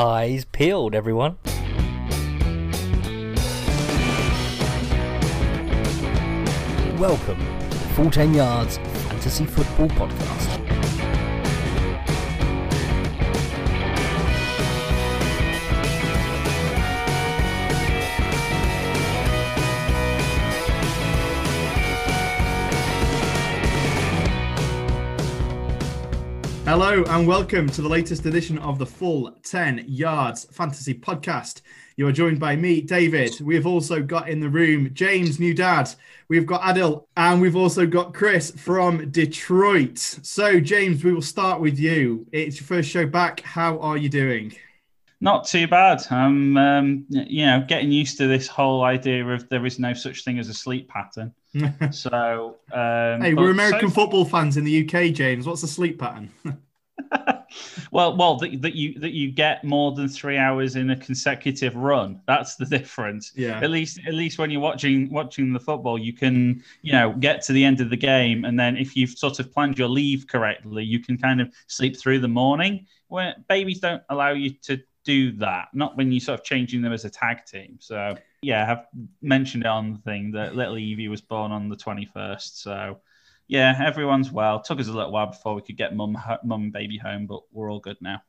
Eyes peeled, everyone. Welcome to the Full 10 Yards Fantasy Football Podcast. Hello and welcome to the latest edition of the Full 10 Yards Fantasy Podcast. You are joined by me, David. We have also got in the room James, new dad. We've got Adil, and we've also got Chris from Detroit. So, James, we will start with you. It's your first show back. How are you doing? Not too bad. I'm, um, you know, getting used to this whole idea of there is no such thing as a sleep pattern. so, um, hey, we're American so... football fans in the UK, James. What's the sleep pattern? well, well, that, that you that you get more than three hours in a consecutive run. That's the difference. Yeah. At least, at least when you're watching watching the football, you can you know get to the end of the game, and then if you've sort of planned your leave correctly, you can kind of sleep through the morning. Where babies don't allow you to do that. Not when you're sort of changing them as a tag team. So yeah, I've mentioned it on the thing that little Evie was born on the 21st. So yeah, everyone's well. Took us a little while before we could get mum, mum and baby home, but we're all good now.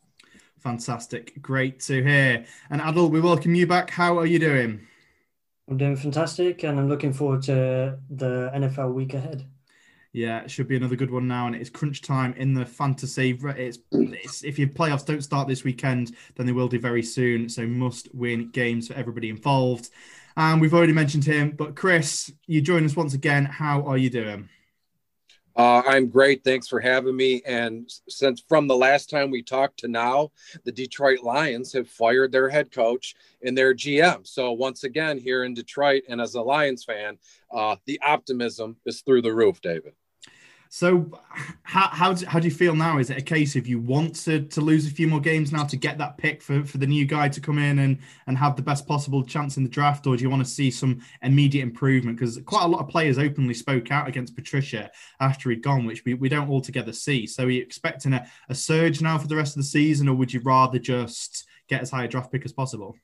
Fantastic. Great to hear. And Adil, we welcome you back. How are you doing? I'm doing fantastic and I'm looking forward to the NFL week ahead. Yeah, it should be another good one now, and it's crunch time in the fantasy. It's, it's if your playoffs don't start this weekend, then they will do very soon. So must win games for everybody involved. And we've already mentioned him, but Chris, you join us once again. How are you doing? Uh, I'm great. Thanks for having me. And since from the last time we talked to now, the Detroit Lions have fired their head coach and their GM. So once again, here in Detroit, and as a Lions fan, uh, the optimism is through the roof, David. So, how, how, do, how do you feel now? Is it a case of you want to, to lose a few more games now to get that pick for, for the new guy to come in and, and have the best possible chance in the draft? Or do you want to see some immediate improvement? Because quite a lot of players openly spoke out against Patricia after he'd gone, which we, we don't altogether see. So, are you expecting a, a surge now for the rest of the season, or would you rather just get as high a draft pick as possible?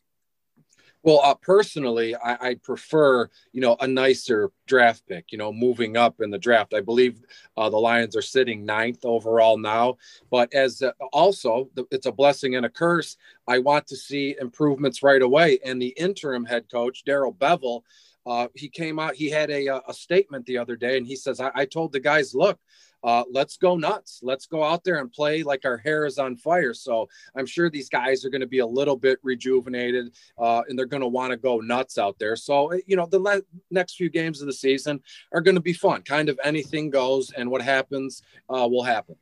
Well, uh, personally, I, I, prefer you know a nicer draft pick. You know, moving up in the draft. I believe uh, the Lions are sitting ninth overall now. But as uh, also, the, it's a blessing and a curse. I want to see improvements right away. And the interim head coach Darrell Bevell. Uh, he came out. He had a, a statement the other day, and he says, I, I told the guys, look, uh, let's go nuts. Let's go out there and play like our hair is on fire. So I'm sure these guys are going to be a little bit rejuvenated uh, and they're going to want to go nuts out there. So, you know, the le- next few games of the season are going to be fun. Kind of anything goes, and what happens uh, will happen.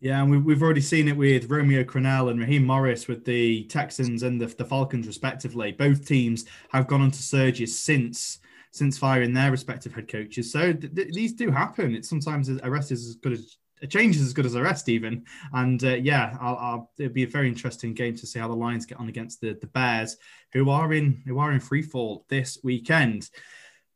Yeah, and we, have already seen it with Romeo Crennel and Raheem Morris with the Texans and the, the Falcons, respectively. Both teams have gone on to surges since since firing their respective head coaches. So th- th- these do happen. It's sometimes a rest is as good as a change is as good as a rest, even. And uh, yeah, I'll, I'll, it'll be a very interesting game to see how the Lions get on against the, the Bears, who are in who are in free fall this weekend.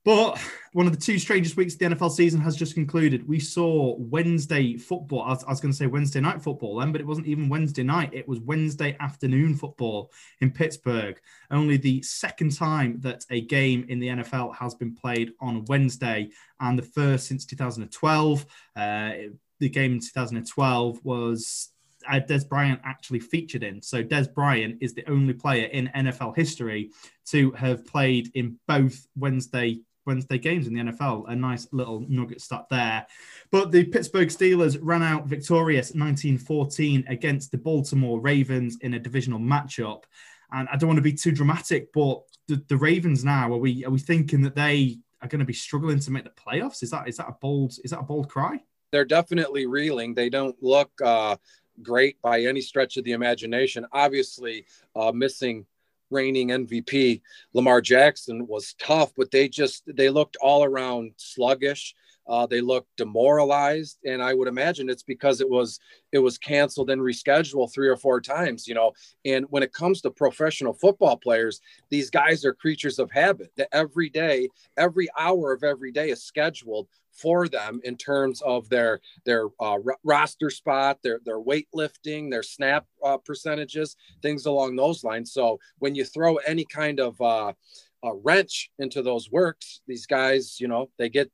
But one of the two strangest weeks of the NFL season has just concluded. We saw Wednesday football. I was, was, going to say Wednesday night football then, but it wasn't even Wednesday night. It was Wednesday afternoon football in Pittsburgh. Only the second time that a game in the NFL has been played on Wednesday, and the first since 2012. Uh, the game in 2012 was uh, Dez Bryant actually featured in. So Dez Bryant is the only player in NFL history to have played in both Wednesday Wednesday games in the NFL. A nice little nugget start there. But the Pittsburgh Steelers ran out victorious 1914 against the Baltimore Ravens in a divisional matchup. And I don't want to be too dramatic, but the, the Ravens now are we are we thinking that they are going to be struggling to make the playoffs? Is that is that a bold is that a bold cry? They're definitely reeling. They don't look uh, great by any stretch of the imagination. Obviously, uh, missing reigning MVP Lamar Jackson was tough, but they just they looked all around sluggish. Uh, they look demoralized, and I would imagine it's because it was it was canceled and rescheduled three or four times. You know, and when it comes to professional football players, these guys are creatures of habit. That every day, every hour of every day is scheduled for them in terms of their their uh, r- roster spot, their their weightlifting, their snap uh, percentages, things along those lines. So when you throw any kind of uh, a wrench into those works, these guys, you know, they get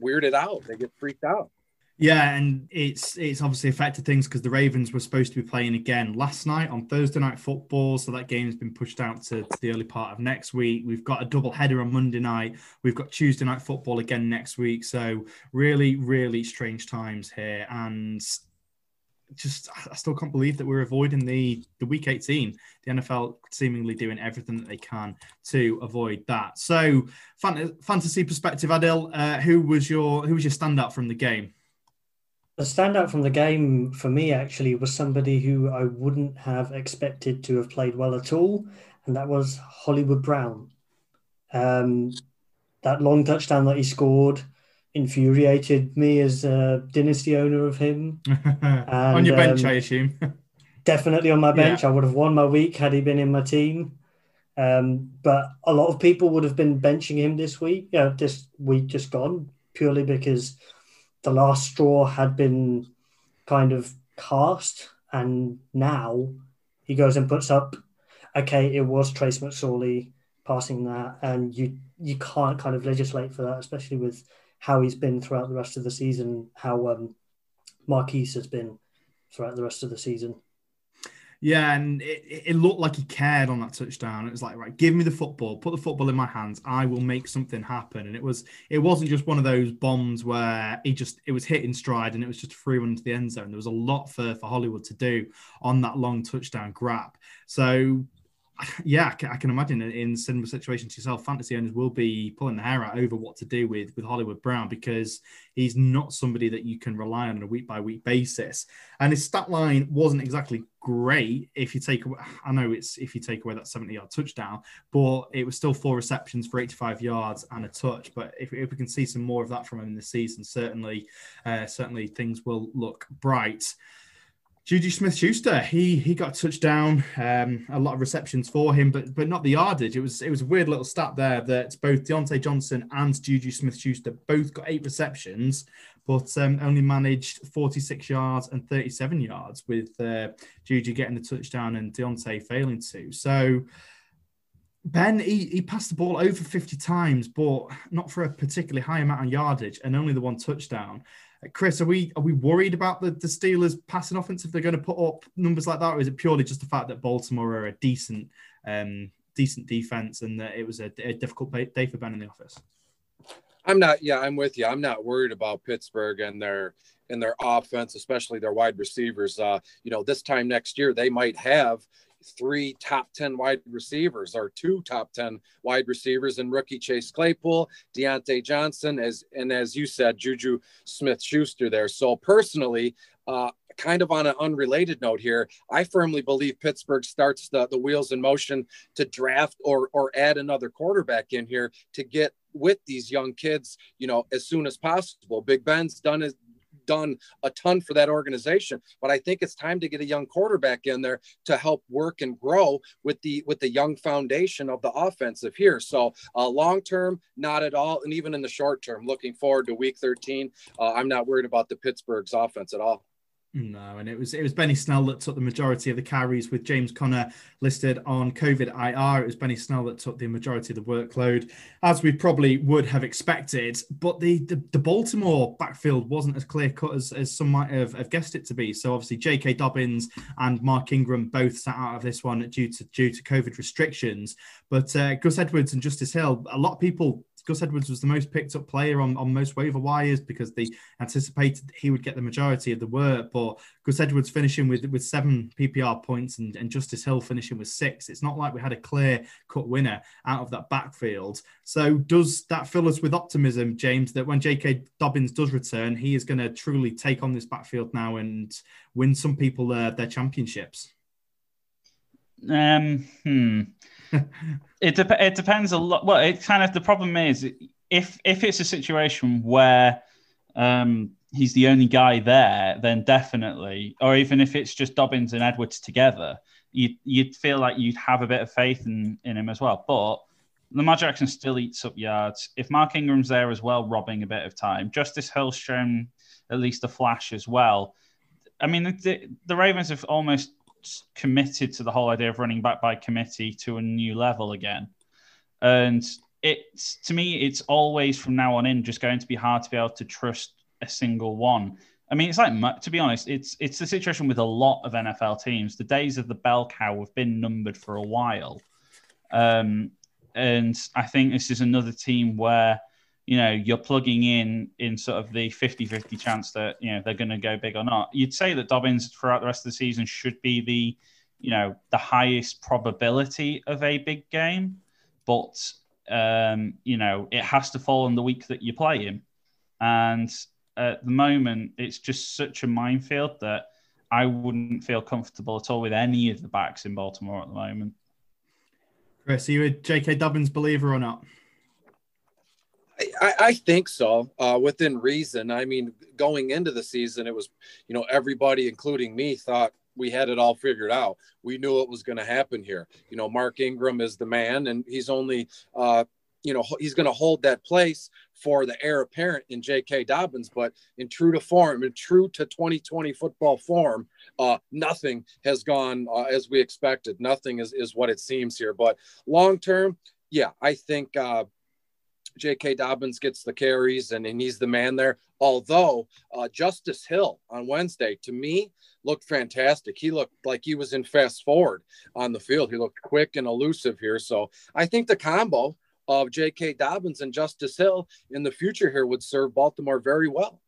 weirded out, they get freaked out. Yeah, and it's it's obviously affected things because the Ravens were supposed to be playing again last night on Thursday night football, so that game's been pushed out to, to, the early part of next week. We've got a double header on Monday night. We've got Tuesday night football again next week. So really, really strange times here, and just I still can't believe that we're avoiding the the week 18. The NFL seemingly doing everything that they can to avoid that. So, fantasy perspective, Adil, uh, who was your who was your standout from the game? The standout from the game for me actually was somebody who I wouldn't have expected to have played well at all, and that was Hollywood Brown. Um, that long touchdown that he scored infuriated me as a dynasty owner of him. and, on your bench, um, I assume. definitely on my bench. Yeah. I would have won my week had he been in my team. Um, but a lot of people would have been benching him this week, yeah, this week just gone, purely because the last straw had been kind of cast, and now he goes and puts up. Okay, it was Trace McSorley passing that, and you you can't kind of legislate for that, especially with how he's been throughout the rest of the season, how um, Marquise has been throughout the rest of the season. Yeah, and it, it looked like he cared on that touchdown. It was like, right, give me the football, put the football in my hands. I will make something happen. And it was, it wasn't just one of those bombs where he just, it was hit in stride and it was just free run into the end zone. There was a lot for for Hollywood to do on that long touchdown grab. So yeah, I can imagine in similar situations yourself, fantasy owners will be pulling the hair out over what to do with with Hollywood Brown because he's not somebody that you can rely on on a week by week basis. And his stat line wasn't exactly great if you take away. I know it's if you take away that seventy yard touchdown, but it was still four receptions for eighty five yards and a touch. But if, if we can see some more of that from him in the season, certainly, uh, certainly things will look bright. Juju Smith Schuster, he he got a touchdown, um, a lot of receptions for him, but but not the yardage. It was it was a weird little stat there that both Diontae Johnson and Juju Smith Schuster both got eight receptions, but um, only managed 46 yards and 37 yards, with uh, Juju getting the touchdown and Diontae failing to. So Ben, he, he passed the ball over 50 times, but not for a particularly high amount of yardage and only the one touchdown. Chris, are we are we worried about the, the Steelers passing offense if they're going to put up numbers like that, or is it purely just the fact that Baltimore are a decent um, decent defense and that it was a, a difficult day for Ben in the office? I'm not. Yeah, I'm with you. I'm not worried about Pittsburgh and their and their offense, especially their wide receivers. Uh, you know, this time next year they might have three top 10 wide receivers or two top 10 wide receivers and rookie Chase Claypool, Diontae Johnson, as and as you said, Juju Smith Schuster there. So personally, uh, kind of on an unrelated note here, I firmly believe Pittsburgh starts the, the wheels in motion to draft or or add another quarterback in here to get with these young kids, you know, as soon as possible. Big Ben's done his done a ton for that organization. But I think it's time to get a young quarterback in there to help work and grow with the with the young foundation of the offensive here. So uh, long term, not at all, and even in the short term, looking forward to Week 13. Uh, I'm not worried about the Pittsburgh's offense at all. No, and it was it was Benny Snell that took the majority of the carries with James Conner listed on COVID IR. It was Benny Snell that took the majority of the workload, as we probably would have expected. But the the, the Baltimore backfield wasn't as clear cut as, as some might have, have guessed it to be. So obviously J.K. Dobbins and Mark Ingram both sat out of this one due to due to COVID restrictions. But uh, Gus Edwards and Justice Hill, a lot of people Gus Edwards was the most picked up player on, on most waiver wires because they anticipated he would get the majority of the work. But Gus Edwards finishing with, with seven PPR points and, and Justice Hill finishing with six. It's not like we had a clear cut winner out of that backfield. So does that fill us with optimism, James, that when J.K. Dobbins does return, he is going to truly take on this backfield now and win some people uh, their championships? Um, hmm. It de- it depends a lot. Well, it kind of the problem is if if it's a situation where um, he's the only guy there, then definitely, or even if it's just Dobbins and Edwards together, you'd, you'd feel like you'd have a bit of faith in, in him as well. But Lamar Jackson still eats up yards. If Mark Ingram's there as well, robbing a bit of time, Justice Hill's shown at least a flash as well. I mean, the, the Ravens have almost committed to the whole idea of running back by committee to a new level again. And it's to me, it's always from now on in just going to be hard to be able to trust a single one. I mean, it's like to be honest, it's it's the situation with a lot of NFL teams. The days of the bell cow have been numbered for a while, um, and I think this is another team where you know you're plugging in in sort of the 50-50 chance that you know they're going to go big or not. You'd say that Dobbins throughout the rest of the season should be the you know the highest probability of a big game, but um, you know it has to fall on the week that you play him, and at the moment, it's just such a minefield that I wouldn't feel comfortable at all with any of the backs in Baltimore at the moment. Chris, are you a J.K. Dobbins believer or not? I, I think so, uh, within reason. I mean, going into the season, it was, you know, everybody, including me, thought we had it all figured out. We knew it was going to happen here. You know, Mark Ingram is the man, and he's only uh, you know he's going to hold that place for the heir apparent in J.K. Dobbins. But in true to form, in true to 2020 football form, uh, nothing has gone uh, as we expected. Nothing is is what it seems here. But long term, yeah, I think uh, J.K. Dobbins gets the carries and, and he's the man there. Although uh, Justice Hill on Wednesday, to me, looked fantastic. He looked like he was in fast forward on the field. He looked quick and elusive here. So I think the combo of J.K. Dobbins and Justice Hill in the future here would serve Baltimore very well.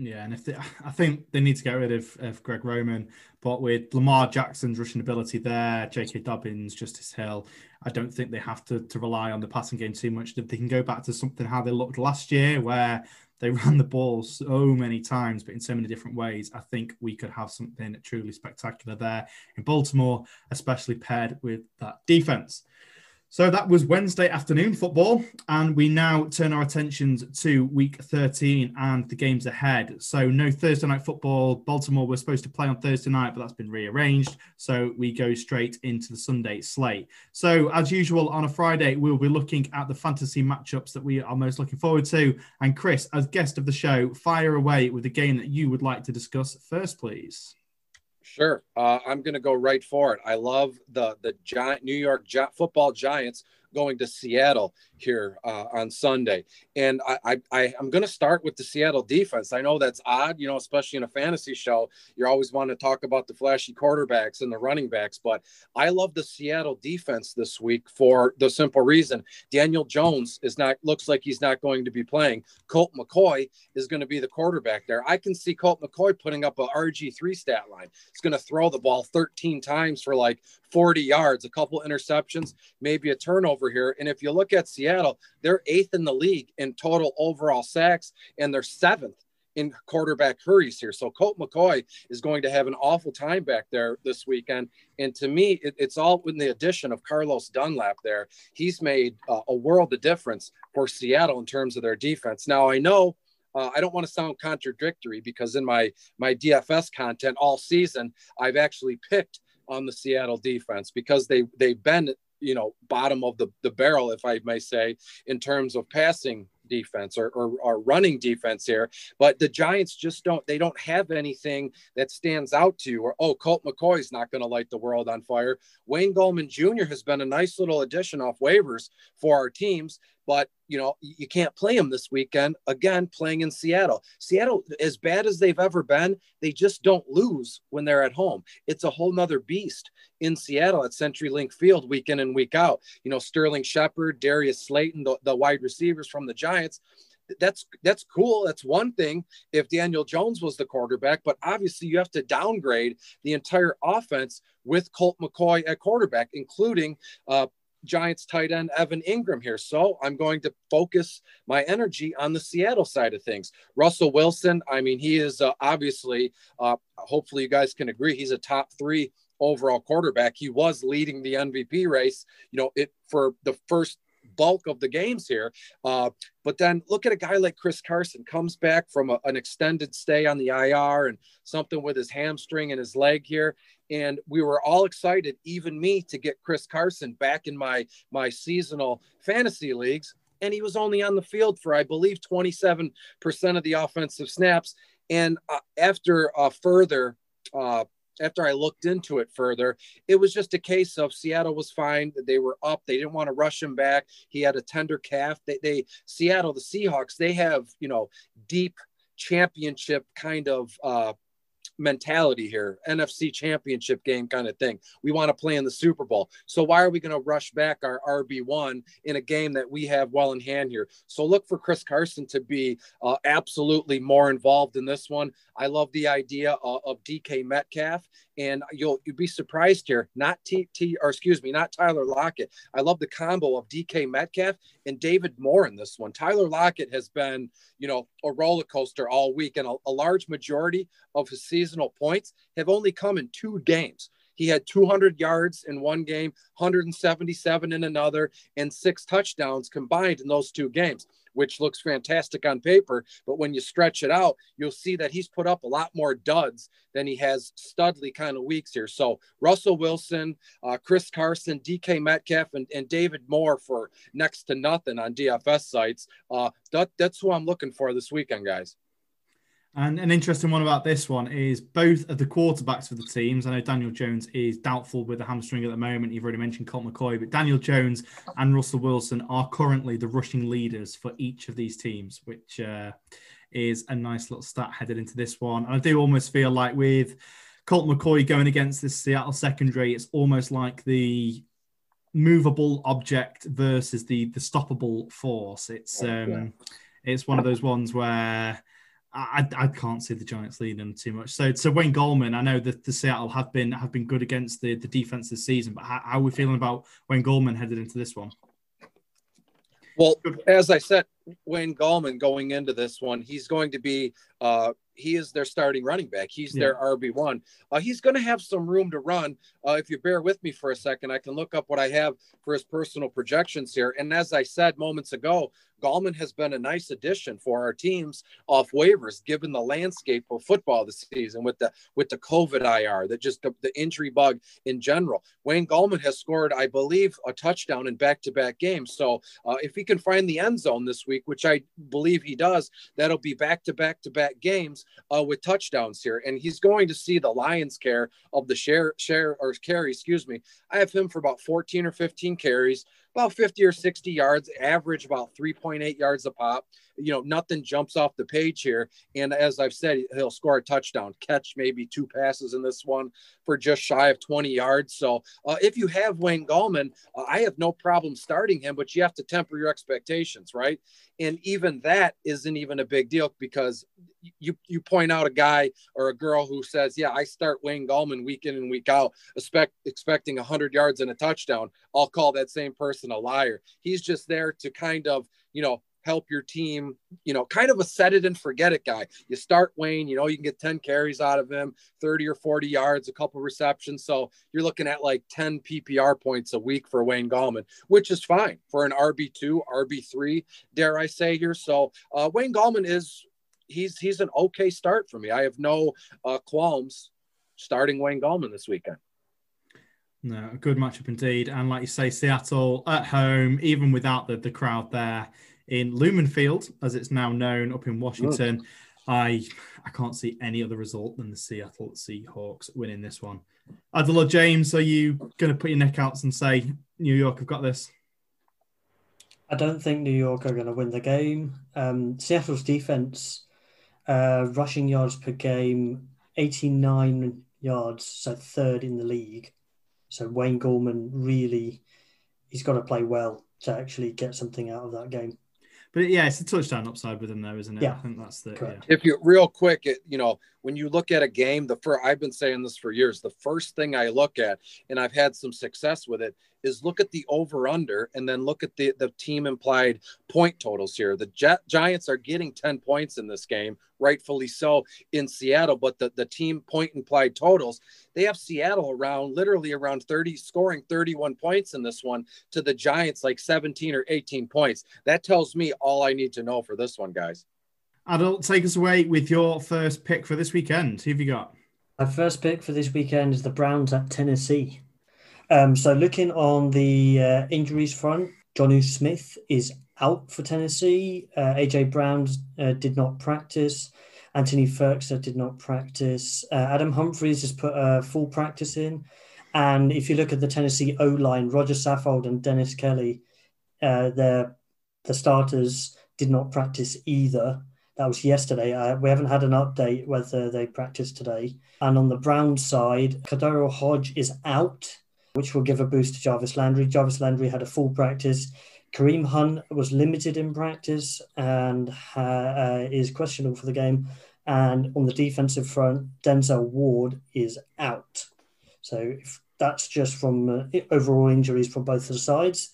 Yeah, and if they, I think they need to get rid of, of Greg Roman, but with Lamar Jackson's rushing ability there, J.K. Dobbins, Justice Hill, I don't think they have to, to rely on the passing game too much. They can go back to something how they looked last year, where they ran the ball so many times, but in so many different ways, I think we could have something truly spectacular there in Baltimore, especially paired with that defense. So that was Wednesday afternoon football, and we now turn our attentions to week 13 and the games ahead. So, no Thursday night football. Baltimore was supposed to play on Thursday night, but that's been rearranged. So, we go straight into the Sunday slate. So, as usual, on a Friday, we'll be looking at the fantasy matchups that we are most looking forward to. And Chris, as guest of the show, fire away with the game that you would like to discuss first, please. Sure, uh, I'm going to go right for it. I love the the giant New York Gi- Football Giants going to Seattle here uh, on Sunday. And I, I, am going to start with the Seattle defense. I know that's odd, you know, especially in a fantasy show. You always want to talk about the flashy quarterbacks and the running backs, but I love the Seattle defense this week for the simple reason Daniel Jones is not, looks like he's not going to be playing. Colt McCoy is going to be the quarterback there. I can see Colt McCoy putting up a RG3 stat line. He's going to throw the ball 13 times for like 40 yards, a couple interceptions, maybe a turnover here. And if you look at Seattle, they're eighth in the league in total overall sacks, and they're seventh in quarterback hurries here. So Colt McCoy is going to have an awful time back there this weekend. And to me, it, it's all in the addition of Carlos Dunlap there. He's made uh, a world of difference for Seattle in terms of their defense. Now, I know. Uh, I don't want to sound contradictory because in my my DFS content all season, I've actually picked on the Seattle defense because they they've been you know bottom of the, the barrel if I may say in terms of passing defense or, or, or, running defense here. But the Giants just don't they don't have anything that stands out to you or oh Colt McCoy's not going to light the world on fire. Wayne Gallman Jr. has been a nice little addition off waivers for our teams, but you know you can't play them this weekend again playing in seattle. Seattle as bad as they've ever been they just don't lose when they're at home. It's a whole nother beast in seattle at CenturyLink field week in and week out. You know sterling shepard darius slayton the, the wide receivers from the giants. That's that's cool. That's one thing if Daniel Jones was the quarterback, but obviously you have to downgrade the entire offense with Colt McCoy at quarterback, including uh, Giants tight end Evan Engram here. So I'm going to focus my energy on the Seattle side of things. Russell Wilson, I mean, he is uh, obviously, uh, hopefully, you guys can agree, he's a top three overall quarterback. He was leading the MVP race, you know, it for the first bulk of the games here. Uh, but then look at a guy like Chris Carson comes back from a, an extended stay on the IR and something with his hamstring and his leg here. And we were all excited, even me, to get Chris Carson back in my my seasonal fantasy leagues. And he was only on the field for, I believe, 27% of the offensive snaps. And uh, after uh, further uh, after I looked into it further, it was just a case of Seattle was fine. They were up. They didn't want to rush him back. He had a tender calf. They, they Seattle, the Seahawks, they have, you know, deep championship kind of uh, mentality here, NFC championship game kind of thing. We want to play in the Super Bowl. So why are we going to rush back our RB1 in a game that we have well in hand here? So look for Chris Carson to be uh, absolutely more involved in this one. I love the idea of, of DK Metcalf and you'll you'd be surprised here. Not T T or excuse me, not Tyler Lockett. I love the combo of DK Metcalf and David Moore in this one. Tyler Lockett has been, you know, a roller coaster all week, and a, a large majority of his seasonal points have only come in two games. He had 200 yards in one game, 177 in another, and six touchdowns combined in those two games which looks fantastic on paper. But when you stretch it out, you'll see that he's put up a lot more duds than he has studly kind of weeks here. So Russell Wilson, uh, Chris Carson, DK Metcalf, and, and David Moore for next to nothing on DFS sites. Uh, that, that's who I'm looking for this weekend, guys. And an interesting one about this one is both of the quarterbacks for the teams. I know Daniel Jones is doubtful with the hamstring at the moment. You've already mentioned Colt McCoy, but Daniel Jones and Russell Wilson are currently the rushing leaders for each of these teams, which uh, is a nice little stat headed into this one. And I do almost feel like with Colt McCoy going against this Seattle secondary, it's almost like the movable object versus the the stoppable force. It's um, it's one of those ones where I, I can't see the Giants leading them too much. So, so Wayne Gallman, I know that the Seattle have been have been good against the, the defense this season, but how, how are we feeling about Wayne Gallman headed into this one? Well, as I said, Wayne Gallman going into this one, he's going to be uh, he is their starting running back. He's yeah. their RB one. Uh, he's going to have some room to run. Uh, if you bear with me for a second, I can look up what I have for his personal projections here. And as I said moments ago, Gallman has been a nice addition for our teams off waivers, given the landscape of football this season with the with the COVID IR, that just the, the injury bug in general. Wayne Gallman has scored, I believe, a touchdown in back-to-back games. So uh, if he can find the end zone this week, which I believe he does, that'll be back-to-back-to-back games uh, with touchdowns here, and he's going to see the Lions' care of the share share or carry. Excuse me. I have him for about 14 or 15 carries about 50 or 60 yards, average about 3.8 yards a pop. You know, nothing jumps off the page here. And as I've said, he'll score a touchdown, catch maybe two passes in this one for just shy of 20 yards. So uh, if you have Wayne Gallman, uh, I have no problem starting him, but you have to temper your expectations, right? And even that isn't even a big deal because you you point out a guy or a girl who says, "Yeah, I start Wayne Gallman week in and week out, expect, expecting 100 yards and a touchdown." I'll call that same person a liar. He's just there to kind of, you know, help your team, you know, kind of a set it and forget it guy. You start Wayne, you know, you can get 10 carries out of him, 30 or 40 yards, a couple receptions. So you're looking at like 10 PPR points a week for Wayne Gallman, which is fine for an RB2, RB3, dare I say here. So uh, Wayne Gallman is he's he's an okay start for me. I have no uh, qualms starting Wayne Gallman this weekend. No, a good matchup indeed. And like you say, Seattle at home, even without the, the crowd there in Lumen Field, as it's now known up in Washington, I I can't see any other result than the Seattle Seahawks winning this one. Adil James, are you going to put your neck out and say New York have got this? I don't think New York are going to win the game. Um, Seattle's defense uh, rushing yards per game, 89 yards, so third in the league. So Wayne Gallman really, he's got to play well to actually get something out of that game. But yeah, it's a touchdown upside with him, though, isn't it? Yeah. I think that's the. Yeah. If you real quick, it, you know, when you look at a game, the first I've been saying this for years. The first thing I look at, and I've had some success with it, is look at the over under and then look at the the team implied point totals here. The Jet, Giants are getting ten points in this game rightfully so in Seattle. But the, the team point implied totals, they have Seattle around literally around 30, scoring 31 points in this one to the Giants like 17 or 18 points. That tells me all I need to know for this one, guys. Adil, take us away with your first pick for this weekend. Who have you got? My first pick for this weekend is the Browns at Tennessee. Um, so looking on the uh, injuries front, Jonnu Smith is out for Tennessee. Uh, AJ Brown uh, did not practice. Anthony Firkser did not practice. Uh, Adam Humphries has put a full practice in. And if you look at the Tennessee O line, Roger Saffold and Dennis Kelly, uh, the starters did not practice either. That was yesterday. Uh, we haven't had an update whether they practiced today. And on the Brown side, KhaDarel Hodge is out, which will give a boost to Jarvis Landry. Jarvis Landry had a full practice. Kareem Hunt was limited in practice and uh, is questionable for the game. And on the defensive front, Denzel Ward is out. So that's just from uh, overall injuries from both the sides.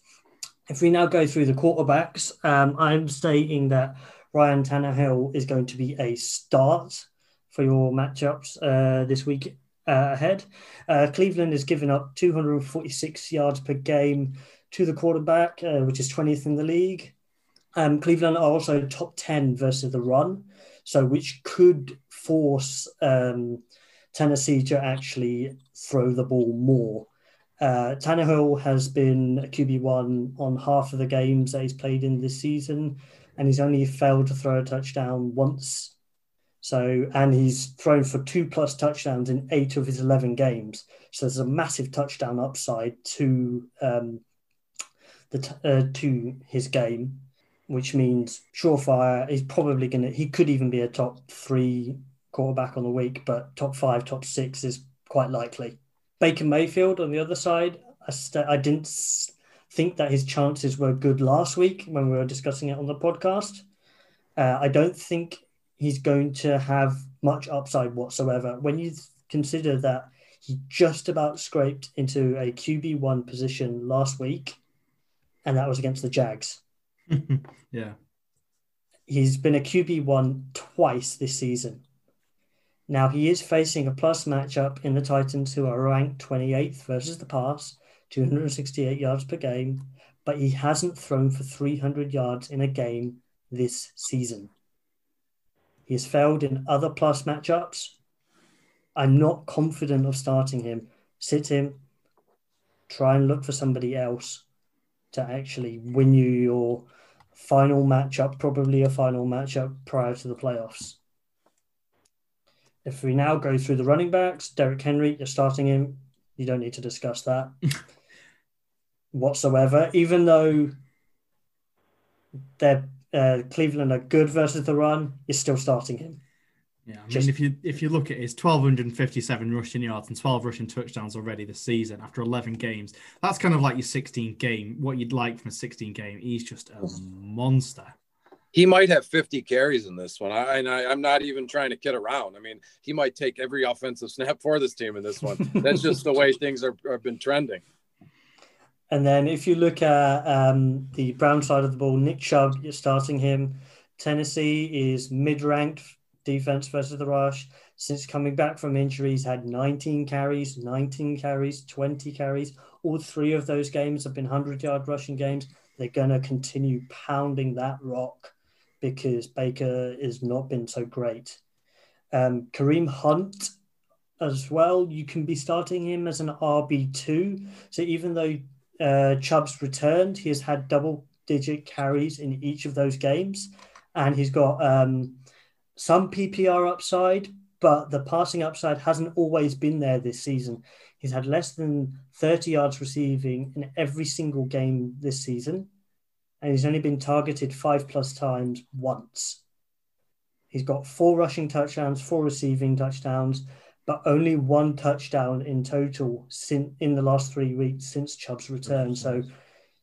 If we now go through the quarterbacks, um, I'm stating that Ryan Tannehill is going to be a start for your matchups uh, this week uh, ahead. Uh, Cleveland has given up 246 yards per game to the quarterback, uh, which is 20th in the league. Um, Cleveland are also top 10 versus the run, so which could force um, Tennessee to actually throw the ball more. Uh, Tannehill has been a QB1 on half of the games that he's played in this season and he's only failed to throw a touchdown once. So, and he's thrown for two plus touchdowns in eight of his 11 games. So there's a massive touchdown upside to um, the t- uh, to his game, which means surefire. is probably going to, he could even be a top three quarterback on the week, but top five, top six is quite likely. Baker Mayfield on the other side, I, st- I didn't think that his chances were good last week when we were discussing it on the podcast. Uh, I don't think he's going to have much upside whatsoever. When you consider that he just about scraped into a QB1 position last week, and that was against the Jags. yeah. He's been a QB1 twice this season. Now he is facing a plus matchup in the Titans, who are ranked 28th versus the pass, 268 yards per game, but he hasn't thrown for 300 yards in a game this season. He has failed in other plus matchups. I'm not confident of starting him. Sit him, try and look for somebody else to actually win you your final matchup, probably a final matchup prior to the playoffs. If we now go through the running backs, Derrick Henry, you're starting him. You don't need to discuss that whatsoever, even though they're uh, Cleveland are good versus the run, you're still starting him. Yeah, I Just, mean, if you if you look at his 1,257 rushing yards and 12 rushing touchdowns already this season after 11 games, that's kind of like your 16 game, what you'd like from a 16 game. He's just a monster he might have 50 carries in this one. I, and I, am not even trying to kid around. I mean, he might take every offensive snap for this team in this one. That's just the way things are, have been trending. And then if you look at um, the Brown side of the ball, Nick Chubb, you're starting him. Tennessee is mid-ranked defense versus the rush. Since coming back from injuries, he's had 19 carries, 19 carries, 20 carries. All three of those games have been 100-yard rushing games. They're going to continue pounding that rock because Baker has not been so great. Um, Kareem Hunt as well, you can be starting him as an RB2. So even though uh, Chubb's returned, he has had double digit carries in each of those games. And he's got um, some PPR upside, but the passing upside hasn't always been there this season. He's had less than 30 yards receiving in every single game this season and he's only been targeted five plus times once. He's got four rushing touchdowns, four receiving touchdowns, but only one touchdown in total since in the last three weeks since Chubb's return. So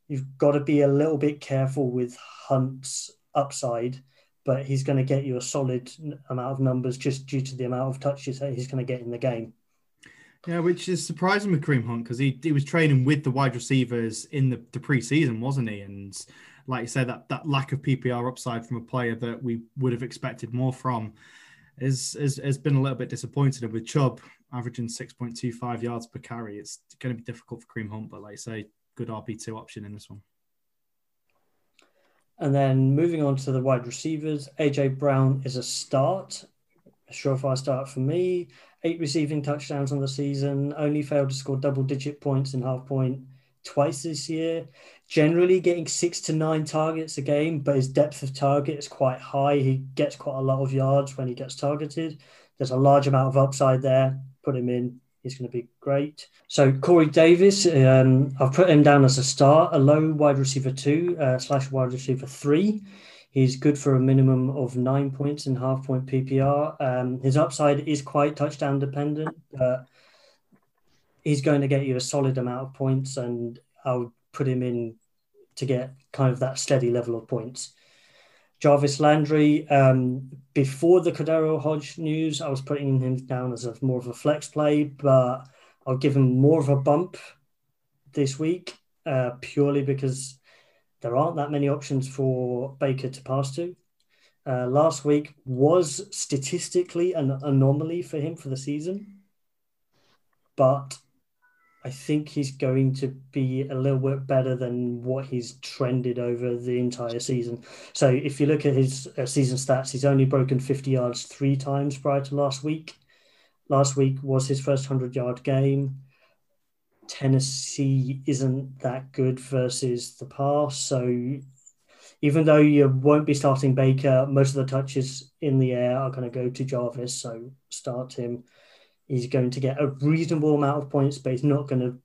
you've got to be a little bit careful with Hunt's upside, but he's going to get you a solid amount of numbers just due to the amount of touches that he's going to get in the game. Yeah, which is surprising with Kareem Hunt because he, he was training with the wide receivers in the, the preseason, wasn't he? And like you said, that that lack of PPR upside from a player that we would have expected more from is has, has been a little bit disappointed. And with Chubb averaging 6.25 yards per carry, it's going to be difficult for Kareem Hunt, but like I say, good RB2 option in this one. And then moving on to the wide receivers, AJ Brown is a start, a surefire start for me. Eight receiving touchdowns on the season, only failed to score double digit points in half point twice this year. Generally getting six to nine targets a game, but his depth of target is quite high. He gets quite a lot of yards when he gets targeted. There's a large amount of upside there. Put him in. He's going to be great. So Corey Davis, um, I've put him down as a start, a low wide receiver two uh, slash wide receiver three. He's good for a minimum of nine points in half point PPR. Um, his upside is quite touchdown dependent, but he's going to get you a solid amount of points, and I would put him in to get kind of that steady level of points. Jarvis Landry, um, before the KhaDarel Hodge news, I was putting him down as a more of a flex play, but I'll give him more of a bump this week uh, purely because there aren't that many options for Baker to pass to. Uh, last week was statistically an anomaly for him for the season, but I think he's going to be a little bit better than what he's trended over the entire season. So if you look at his uh, season stats, he's only broken 50 yards three times prior to last week. Last week was his first 100 yard game. Tennessee isn't that good versus the pass. So even though you won't be starting Baker, most of the touches in the air are going to go to Jarvis. So start him he's going to get a reasonable amount of points, but he's not going to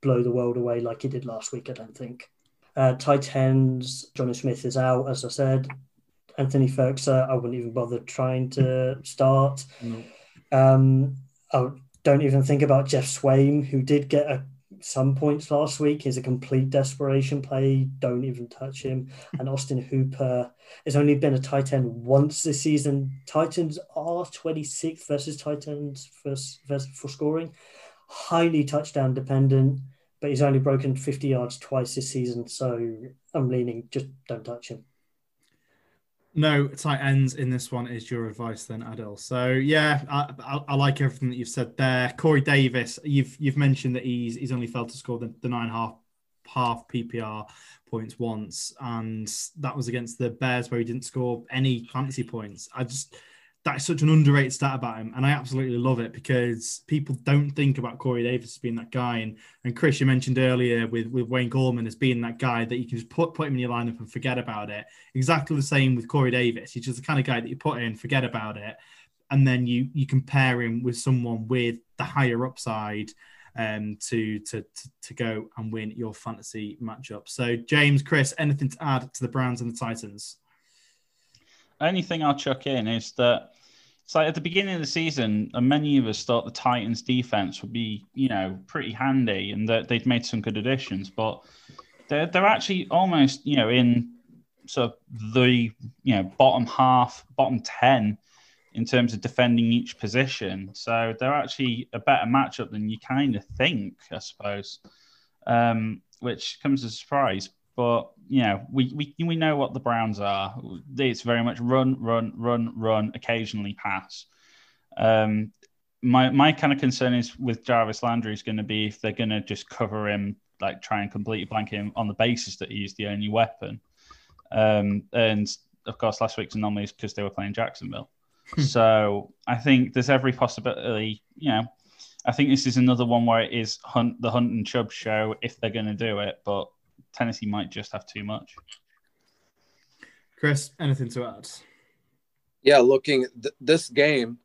blow the world away like he did last week, I don't think. Uh, tight ends, Jonnu Smith is out, as I said. Anthony Firkser, I wouldn't even bother trying to start. No. Um, I don't even think about Geoff Swaim, who did get a some points last week. is a complete desperation play. Don't even touch him. And Austin Hooper has only been a tight end once this season. Titans are 26th versus tight ends for, for scoring. Highly touchdown dependent, but he's only broken 50 yards twice this season. So I'm leaning, just don't touch him. No tight ends in this one is your advice then, Adil. So yeah, I, I, I, like everything that you've said there. Corey Davis, you've you've mentioned that he's he's only failed to score the, the nine half half PPR points once, and that was against the Bears where he didn't score any fantasy points. I just that's such an underrated stat about him, and I absolutely love it because people don't think about Corey Davis as being that guy. And, and Chris, you mentioned earlier with, with Wayne Gallman as being that guy that you can just put put him in your lineup and forget about it. Exactly the same with Corey Davis. He's just the kind of guy that you put in, forget about it, and then you you compare him with someone with the higher upside um, to, to to to go and win your fantasy matchup. So, James, Chris, anything to add to the Browns and the Titans? Only thing I'll chuck in is that like at the beginning of the season, many of us thought the Titans' defense would be, you know, pretty handy, and that they'd made some good additions. But they're they're actually almost, you know, in sort of the you know bottom half, bottom ten in terms of defending each position. So they're actually a better matchup than you kind of think, I suppose, um, which comes as a surprise. But you know, we, we we know what the Browns are. It's very much run, run, run, run, occasionally pass. Um, my my kind of concern is with Jarvis Landry is going to be if they're going to just cover him, like try and completely blank him on the basis that he's the only weapon. Um, and of course, last week's anomaly is because they were playing Jacksonville. Hmm. so I think there's every possibility. You know, I think this is another one where it is Hunt the Hunt and Chubb show if they're going to do it, but Tennessee might just have too much. Chris, anything to add? Yeah, looking th- this game,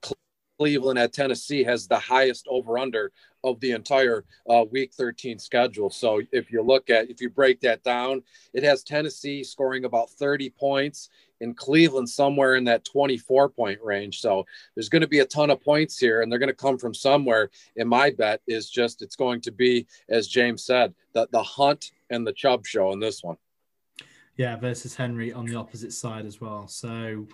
Cleveland at Tennessee has the highest over under of the entire uh, Week 13 schedule. So if you look at if you break that down, it has Tennessee scoring about 30 points in Cleveland somewhere in that 24 point range. So there's going to be a ton of points here, and they're going to come from somewhere. And my bet is just it's going to be, as James said, the the hunt and the Chubb show in this one. Yeah, versus Henry on the opposite side as well. So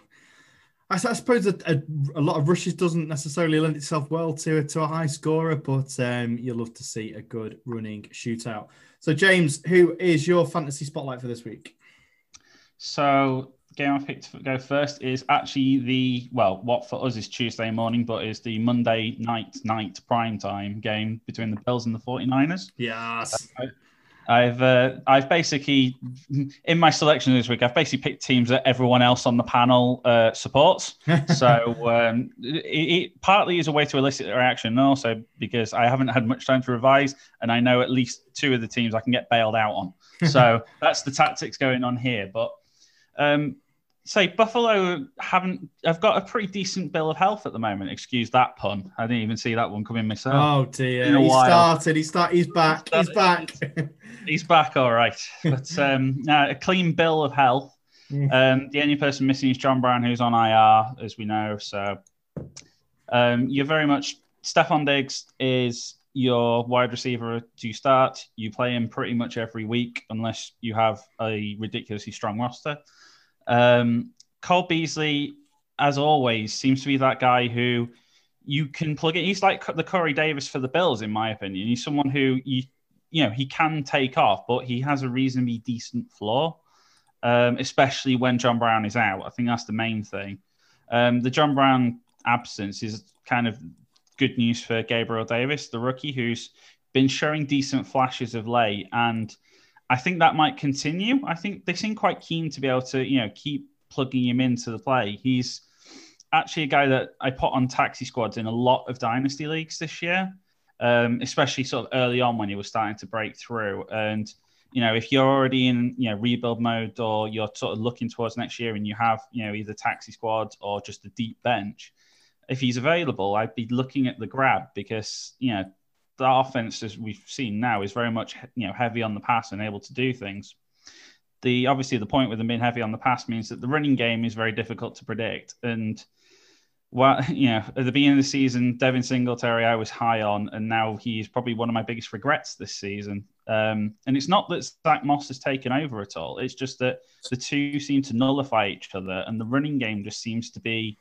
I, I suppose a, a, a, lot of rushes doesn't necessarily lend itself well to to a high scorer, but um, you'll love to see a good running shootout. So, James, who is your fantasy spotlight for this week? So game I picked to go first is actually the well, what for us is Tuesday morning, but is the Monday night night prime time game between the Bills and the 49ers. Yes. Uh, I've uh, I've basically in my selection this week I've basically picked teams that everyone else on the panel uh, supports. so um, it, it, partly is a way to elicit a reaction, and also because I haven't had much time to revise, and I know at least two of the teams I can get bailed out on. So that's the tactics going on here. But um, say Buffalo haven't. I've got a pretty decent bill of health at the moment. Excuse that pun. I didn't even see that one coming myself. Oh dear! He while. started. He start. He's back. He's back. he's back. All right. But um, a clean bill of health. Um, the only person missing is John Brown, who's on IR, as we know. So um, you're very much Stefon Diggs is your wide receiver to start. You play him pretty much every week, unless you have a ridiculously strong roster. Um, Cole Beasley, as always, seems to be that guy who you can plug in. He's like the Corey Davis for the Bills, in my opinion. He's someone who you you know he can take off, but he has a reasonably decent floor, um, especially when John Brown is out. I think that's the main thing. Um, the John Brown absence is kind of good news for Gabriel Davis, the rookie, who's been showing decent flashes of late and I think that might continue. I think they seem quite keen to be able to, you know, keep plugging him into the play. He's actually a guy that I put on taxi squads in a lot of dynasty leagues this year, um, especially sort of early on when he was starting to break through. And you know, if you're already in you know rebuild mode or you're sort of looking towards next year and you have you know either taxi squads or just a deep bench, if he's available, I'd be looking at the grab because you know the offense, as we've seen now, is very much you know heavy on the pass and able to do things. The obviously the point with them being heavy on the pass means that the running game is very difficult to predict. And well, you know, at the beginning of the season, Devin Singletary I was high on, and now he's probably one of my biggest regrets this season. Um, and it's not that Zach Moss has taken over at all. It's just that the two seem to nullify each other, and the running game just seems to be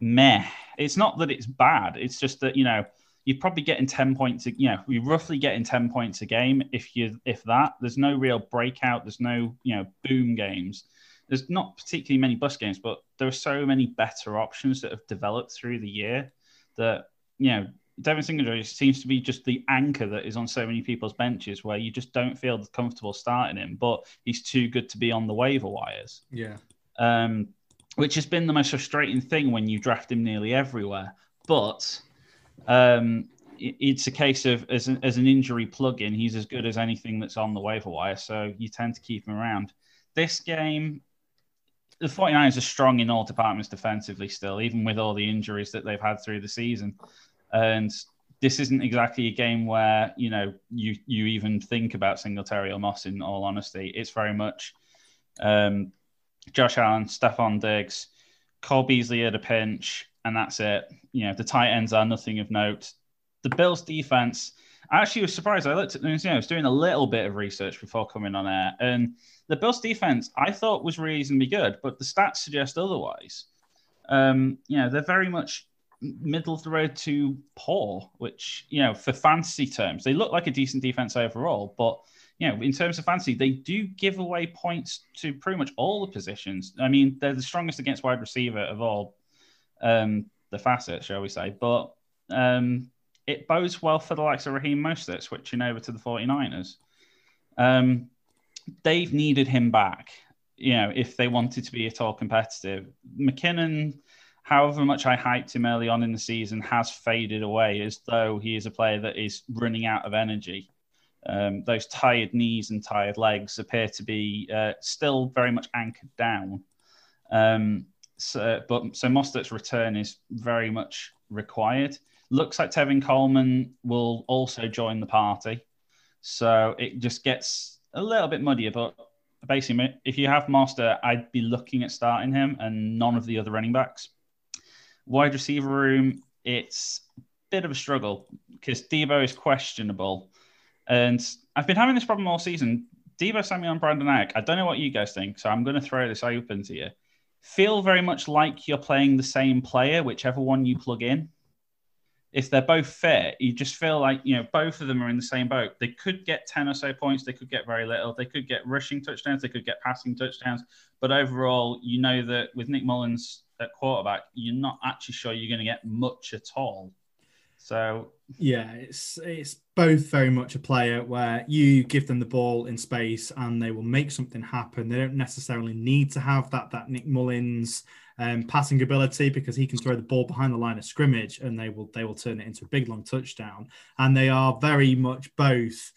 meh. It's not that it's bad. It's just that you know you're probably getting 10 points you know you're roughly getting 10 points a game if you if that there's no real breakout there's no you know boom games there's not particularly many bus games but there are so many better options that have developed through the year that you know Devin Singletary seems to be just the anchor that is on so many people's benches where you just don't feel comfortable starting him, but he's too good to be on the waiver wires. Yeah. Um, which has been the most frustrating thing when you draft him nearly everywhere. But um, it's a case of as an, as an injury plug-in, he's as good as anything that's on the waiver wire. So you tend to keep him around. This game, the 49ers are strong in all departments defensively still, even with all the injuries that they've had through the season. And this isn't exactly a game where, you know, you you even think about Singletary or Moss in all honesty. It's very much um, Josh Allen, Stefon Diggs, Cole Beasley at a pinch, and that's it. You know, the tight ends are nothing of note. The Bills' defense, I actually was surprised. I looked at, you know, I was doing a little bit of research before coming on air, and the Bills' defense I thought was reasonably good, but the stats suggest otherwise. Um, you know, they're very much middle of the road to poor, which you know, for fantasy terms, they look like a decent defense overall, but you know, in terms of fantasy, they do give away points to pretty much all the positions. I mean, they're the strongest against wide receiver of all um, the facet, shall we say. But um, it bodes well for the likes of Raheem Mostert switching over to the 49ers. Um, they've needed him back, you know, if they wanted to be at all competitive. McKinnon, however much I hyped him early on in the season, has faded away as though he is a player that is running out of energy. Um, those tired knees and tired legs appear to be uh, still very much anchored down. Um, so, but so Mostert's return is very much required. Looks like Tevin Coleman will also join the party, so it just gets a little bit muddier. But basically, if you have Mostert, I'd be looking at starting him and none of the other running backs. Wide receiver room, it's a bit of a struggle because Deebo is questionable, and I've been having this problem all season. Deebo Samuel and Brandon Aiyuk. I don't know what you guys think, so I'm going to throw this open to you feel very much like you're playing the same player, whichever one you plug in. if they're both fit, you just feel like you know both of them are in the same boat. They could get ten or so points, they could get very little, they could get rushing touchdowns, they could get passing touchdowns. But overall, you know that with Nick Mullens at quarterback, you're not actually sure you're going to get much at all. So yeah, it's it's both very much a player where you give them the ball in space and they will make something happen. They don't necessarily need to have that that Nick Mullens um, passing ability because he can throw the ball behind the line of scrimmage and they will they will turn it into a big long touchdown. And they are very much both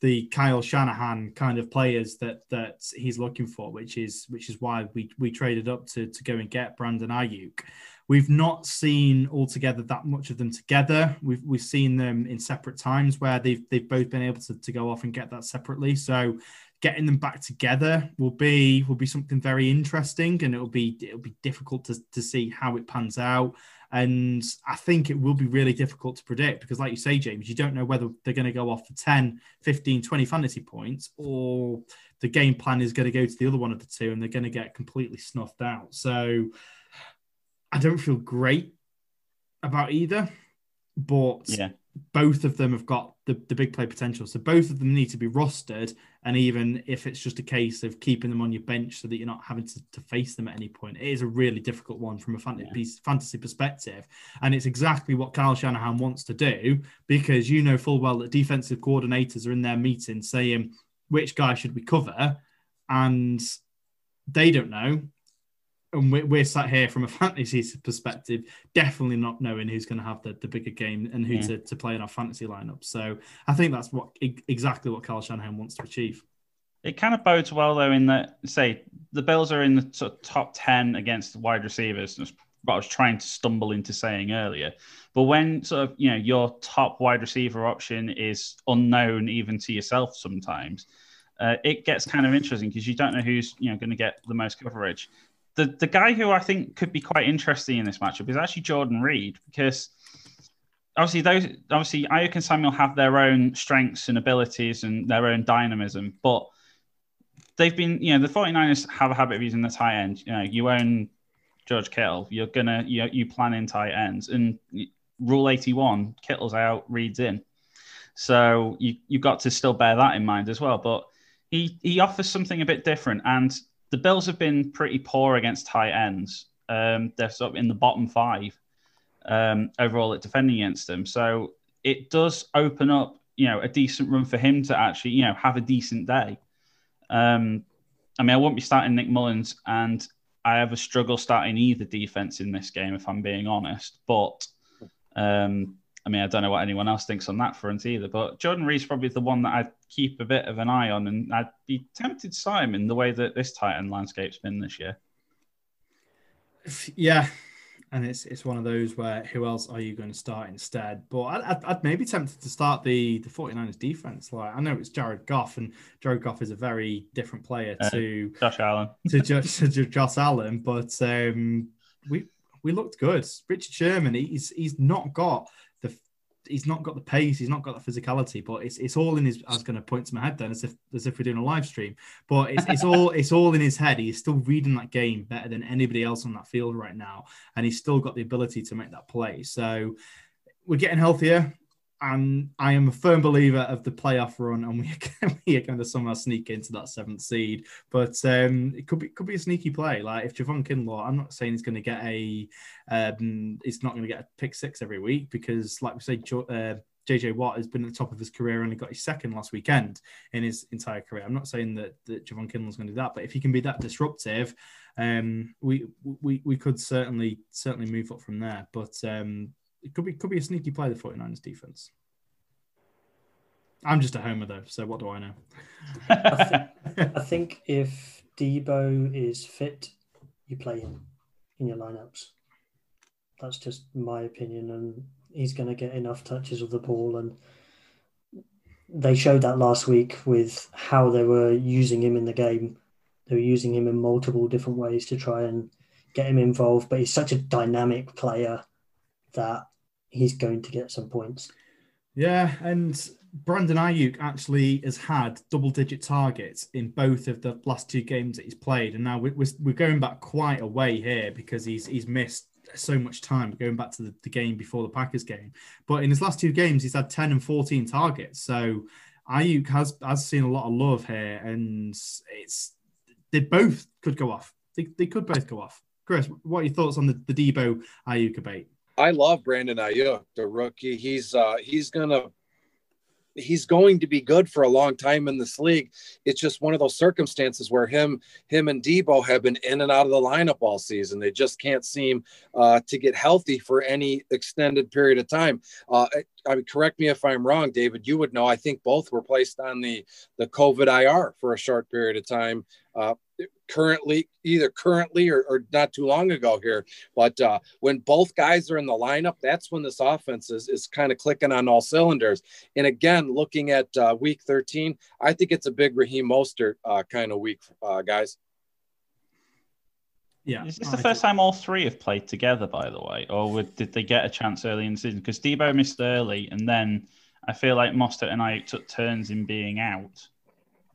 the Kyle Shanahan kind of players that that he's looking for, which is which is why we we traded up to to go and get Brandon Aiyuk. We've not seen altogether that much of them together. We've we've seen them in separate times where they've they've both been able to, to go off and get that separately. So getting them back together will be will be something very interesting and it'll be it'll be difficult to, to see how it pans out and i think it will be really difficult to predict because like you say james you don't know whether they're going to go off for 10 15 20 fantasy points or the game plan is going to go to the other one of the two and they're going to get completely snuffed out so i don't feel great about either but yeah both of them have got the, the big play potential. So both of them need to be rostered. And even if it's just a case of keeping them on your bench so that you're not having to, to face them at any point, it is a really difficult one from a fantasy, yeah. fantasy perspective. And it's exactly what Kyle Shanahan wants to do because you know full well that defensive coordinators are in their meeting saying, which guy should we cover? And they don't know and we're, we're sat here from a fantasy perspective, definitely not knowing who's going to have the, the bigger game and who yeah. to, to play in our fantasy lineup. So I think that's what exactly what Carl Shanahan wants to achieve. It kind of bodes well though in that say the Bills are in the sort of top ten against wide receivers. What I was trying to stumble into saying earlier, but when sort of you know your top wide receiver option is unknown even to yourself sometimes, uh, it gets kind of interesting because you don't know who's you know going to get the most coverage the the guy who I think could be quite interesting in this matchup is actually Jordan Reed because obviously those obviously Aiyuk and Samuel have their own strengths and abilities and their own dynamism, but they've been you know the 49ers have a habit of using the tight end. You know, you own George Kittle, you're gonna you you plan in tight ends and rule 81, Kittle's out, Reed's in. So you you've got to still bear that in mind as well. But he he offers something a bit different and the Bills have been pretty poor against tight ends. Um, they're sort of in the bottom five um, overall at defending against them. So it does open up, you know, a decent run for him to actually, you know, have a decent day. Um, I mean, I won't be starting Nick Mullens, and I have a struggle starting either defense in this game, if I'm being honest. But um, I mean, I don't know what anyone else thinks on that front either. But Jordan Reed's probably the one that I'd keep a bit of an eye on, and I'd be tempted to start him in the way that this tight end landscape's been this year. Yeah, and it's it's one of those where who else are you going to start instead? But I'd, I'd, maybe tempted to start the the 49ers defense. Like I know it's Jared Goff, and Jared Goff is a very different player uh, to Josh Allen to, Josh, to Josh Allen, but um, we we looked good. Richard Sherman, he's he's not got he's not got the pace, he's not got the physicality, but it's it's all in his. I was going to point to my head then, as if as if we're doing a live stream, but it's, it's all it's all in his head. He's still reading that game better than anybody else on that field right now, and he's still got the ability to make that play. So we're getting healthier and I am a firm believer of the playoff run, and we are, we are going to somehow sneak into that seventh seed. But um, it could be could be a sneaky play. Like if Javon Kinlaw, I'm not saying he's going to get a, um, he's not going to get a pick six every week because, like we say, uh, JJ Watt has been at the top of his career, only got his second last weekend in his entire career. I'm not saying that, that Javon Kinlaw is going to do that, but if he can be that disruptive, um, we we we could certainly certainly move up from there. But um, it could be could be a sneaky play the 49ers defense. I'm just a homer though, so what do I know? I, I think if Deebo is fit, you play him in your lineups. That's just my opinion, and he's going to get enough touches of the ball. And they showed that last week with how they were using him in the game. They were using him in multiple different ways to try and get him involved. But he's such a dynamic player that he's going to get some points. Yeah, and Brandon Aiyuk actually has had double digit targets in both of the last two games that he's played. And now we're, we're going back quite a way here because he's he's missed so much time going back to the, the, game before the Packers game. But in his last two games, he's had 10 and 14 targets. So Aiyuk has has seen a lot of love here, and it's they both could go off. They, they could both go off. Chris, what are your thoughts on the, the Deebo Aiyuk debate? I love Brandon Aiyuk, the rookie. He's uh, he's gonna he's going to be good for a long time in this league. It's just one of those circumstances where him, him and Deebo have been in and out of the lineup all season. They just can't seem uh, to get healthy for any extended period of time. Uh, I mean, correct me if I'm wrong, David. You would know. I think both were placed on the the COVID IR for a short period of time. Uh, currently, either currently or, or, not too long ago here. But uh, when both guys are in the lineup, that's when this offense is, is kind of clicking on all cylinders. And again, looking at uh, week 13, I think it's a big Raheem Mostert uh, kind of week, uh, guys. Yeah. Is this the first time all three have played together, by the way? Or would, did they get a chance early in the season? Because Deebo missed early, and then I feel like Mostert and I took turns in being out.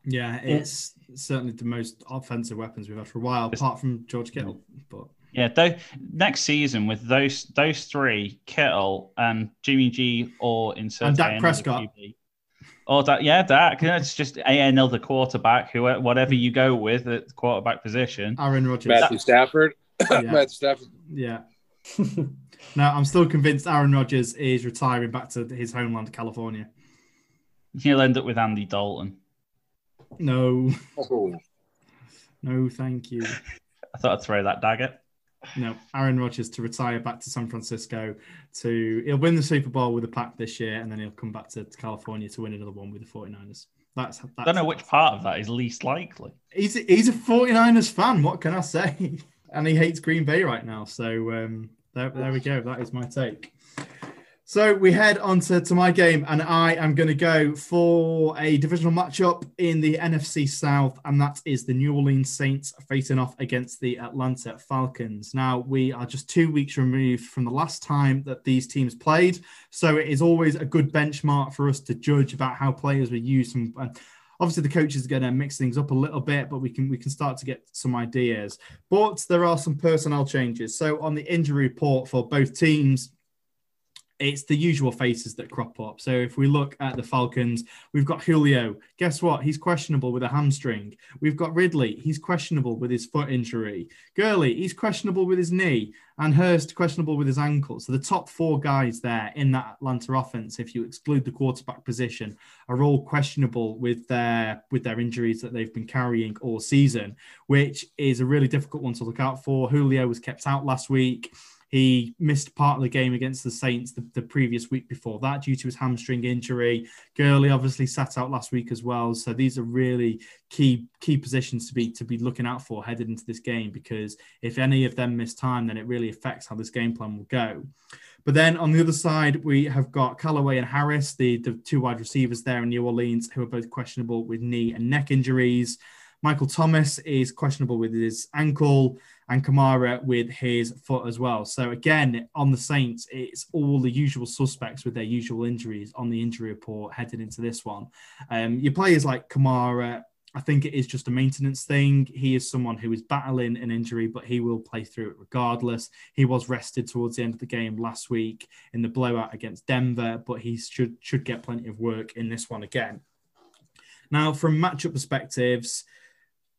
Yeah, it's certainly the most offensive weapons we've had for a while, apart from George Kittle. But yeah, though, next season with those those three, Kittle and Jimmy G, or insert and Dak Prescott. QB. Or that, yeah, Dak. It's just another quarterback, who whatever you go with at the quarterback position. Aaron Rodgers, Matthew Stafford, yeah. Matthew Stafford. Yeah. no, I'm still convinced Aaron Rodgers is retiring back to his homeland, California. He'll end up with Andy Dalton. No. Oh. No, thank you. I thought I'd throw that dagger. No, Aaron Rodgers to retire back to San Francisco. To he'll win the Super Bowl with the pack this year, and then he'll come back to, to California to win another one with the 49ers. That's, that's I don't know which part of that is least likely. He's a, he's a 49ers fan. What can I say? And he hates Green Bay right now. So um, there, there we go. That is my take. So we head on to, to my game, and I am going to go for a divisional matchup in the NFC South, and that is the New Orleans Saints facing off against the Atlanta Falcons. Now, we are just two weeks removed from the last time that these teams played, so it is always a good benchmark for us to judge about how players were used. And, obviously, the coaches are going to mix things up a little bit, but we can we can start to get some ideas. But there are some personnel changes. So on the injury report for both teams it's the usual faces that crop up. So if we look at the Falcons, we've got Julio. Guess what? He's questionable with a hamstring. We've got Ridley. He's questionable with his foot injury. Gurley, he's questionable with his knee. And Hurst, questionable with his ankle. So the top four guys there in that Atlanta offense, if you exclude the quarterback position, are all questionable with their with their injuries that they've been carrying all season, which is a really difficult one to look out for. Julio was kept out last week. He missed part of the game against the Saints the, the, previous week before that due to his hamstring injury. Gurley obviously sat out last week as well. So these are really key key positions to be to be looking out for headed into this game because if any of them miss time, then it really affects how this game plan will go. But then on the other side, we have got Callaway and Harris, the, the two wide receivers there in New Orleans, who are both questionable with knee and neck injuries. Michael Thomas is questionable with his ankle and Kamara with his foot as well. So again, on the Saints, it's all the usual suspects with their usual injuries on the injury report headed into this one. Um, your players like Kamara, I think it is just a maintenance thing. He is someone who is battling an injury, but he will play through it regardless. He was rested towards the end of the game last week in the blowout against Denver, but he should should get plenty of work in this one again. Now, from matchup perspectives,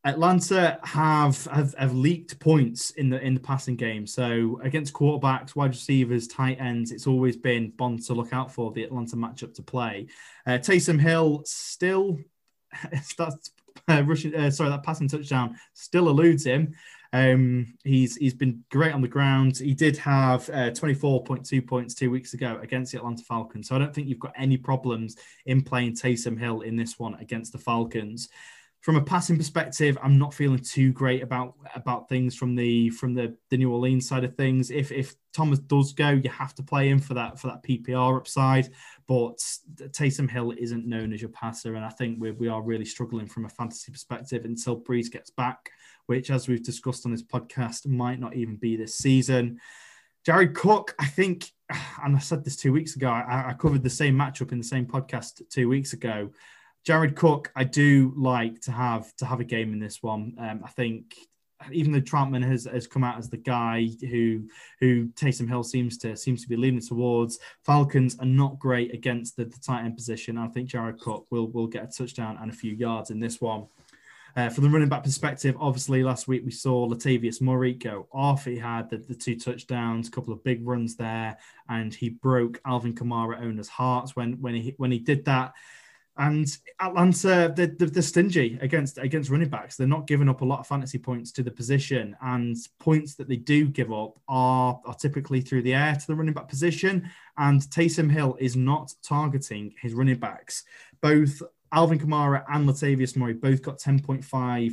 Atlanta have, have have leaked points in the in the passing game. So against quarterbacks, wide receivers, tight ends, it's always been Bond to look out for the Atlanta matchup to play. Uh, Taysom Hill still that's uh, rushing. Uh, sorry, that passing touchdown still eludes him. Um, he's he's been great on the ground. He did have uh, 24.2 points two weeks ago against the Atlanta Falcons. So I don't think you've got any problems in playing Taysom Hill in this one against the Falcons from a passing perspective, I'm not feeling too great about about things from the from the, the New Orleans side of things. If if Thomas does go, you have to play him for that for that PPR upside. But Taysom Hill isn't known as your passer, and I think we we are really struggling from a fantasy perspective until Brees gets back, which, as we've discussed on this podcast, might not even be this season. Jared Cook, I think, and I said this two weeks ago. I, I covered the same matchup in the same podcast two weeks ago. Jared Cook, I do like to have to have a game in this one. Um, I think even though Trautman has, has come out as the guy who who Taysom Hill seems to seems to be leaning towards, Falcons are not great against the, the tight end position. I think Jared Cook will will get a touchdown and a few yards in this one. Uh, from the running back perspective, obviously last week we saw Latavius Murray go off. He had the, the two touchdowns, a couple of big runs there, and he broke Alvin Kamara owners' hearts when when he when he did that. And Atlanta, they're, they're, stingy against against running backs. They're not giving up a lot of fantasy points to the position, and points that they do give up are, are typically through the air to the running back position. And Taysom Hill is not targeting his running backs. Both Alvin Kamara and Latavius Murray both got 10.5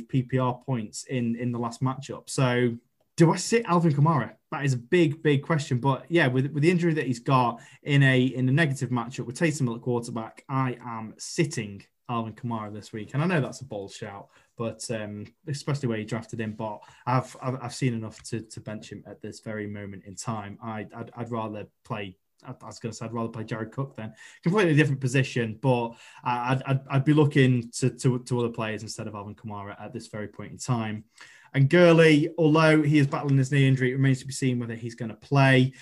PPR points in in the last matchup. So do I sit Alvin Kamara? That is a big, big question. But yeah, with, with the injury that he's got in a in a negative matchup with Taysom at quarterback, I am sitting Alvin Kamara this week. And I know that's a bold shout, but um, especially where he drafted him. But I've, I've, I've seen enough to, to bench him at this very moment in time. I, I'd, I'd rather play I was going to say I'd rather play Jared Cook then. Completely different position, but I'd, I'd, I'd be looking to, to, to, other players instead of Alvin Kamara at this very point in time. And Gurley, although he is battling his knee injury, it remains to be seen whether he's going to play.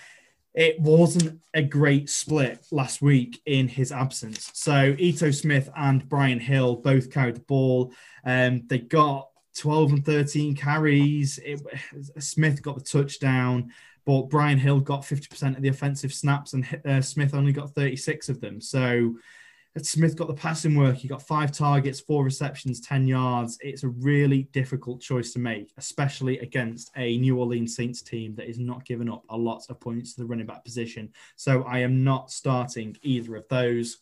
It wasn't a great split last week in his absence. So Ito Smith and Brian Hill both carried the ball. Um, they got 12 and 13 carries. It, Smith got the touchdown, but Brian Hill got 50% of the offensive snaps, and uh, Smith only got 36 of them. So Smith got the passing work. He got five targets, four receptions, 10 yards. It's a really difficult choice to make, especially against a New Orleans Saints team that is not giving up a lot of points to the running back position. So I am not starting either of those.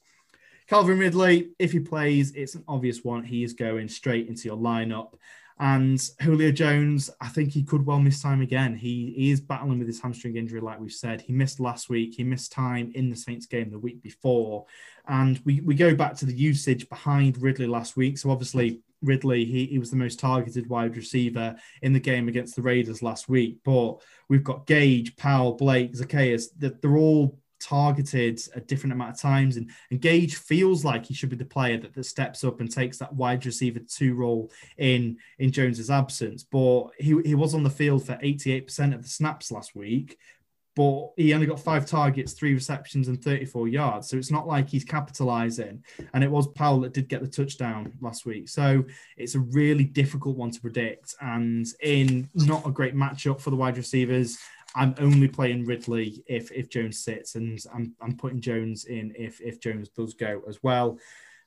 Calvin Ridley, if he plays, it's an obvious one. He is going straight into your lineup. And Julio Jones, I think he could well miss time again. He, he is battling with his hamstring injury, like we've said. He missed last week. He missed time in the Saints game the week before. And we, we go back to the usage behind Ridley last week. So obviously, Ridley, he, he was the most targeted wide receiver in the game against the Raiders last week. But we've got Gage, Powell, Blake, Zaccheaus. They're all targeted a different amount of times. And, and Gage feels like he should be the player that, that steps up and takes that wide receiver two role in in Jones's absence. But he, he was on the field for 88% of the snaps last week. But he only got five targets, three receptions, and 34 yards. So it's not like he's capitalizing. And it was Powell that did get the touchdown last week. So it's a really difficult one to predict. And in not a great matchup for the wide receivers, I'm only playing Ridley if if Jones sits, and I'm I'm putting Jones in if if Jones does go as well.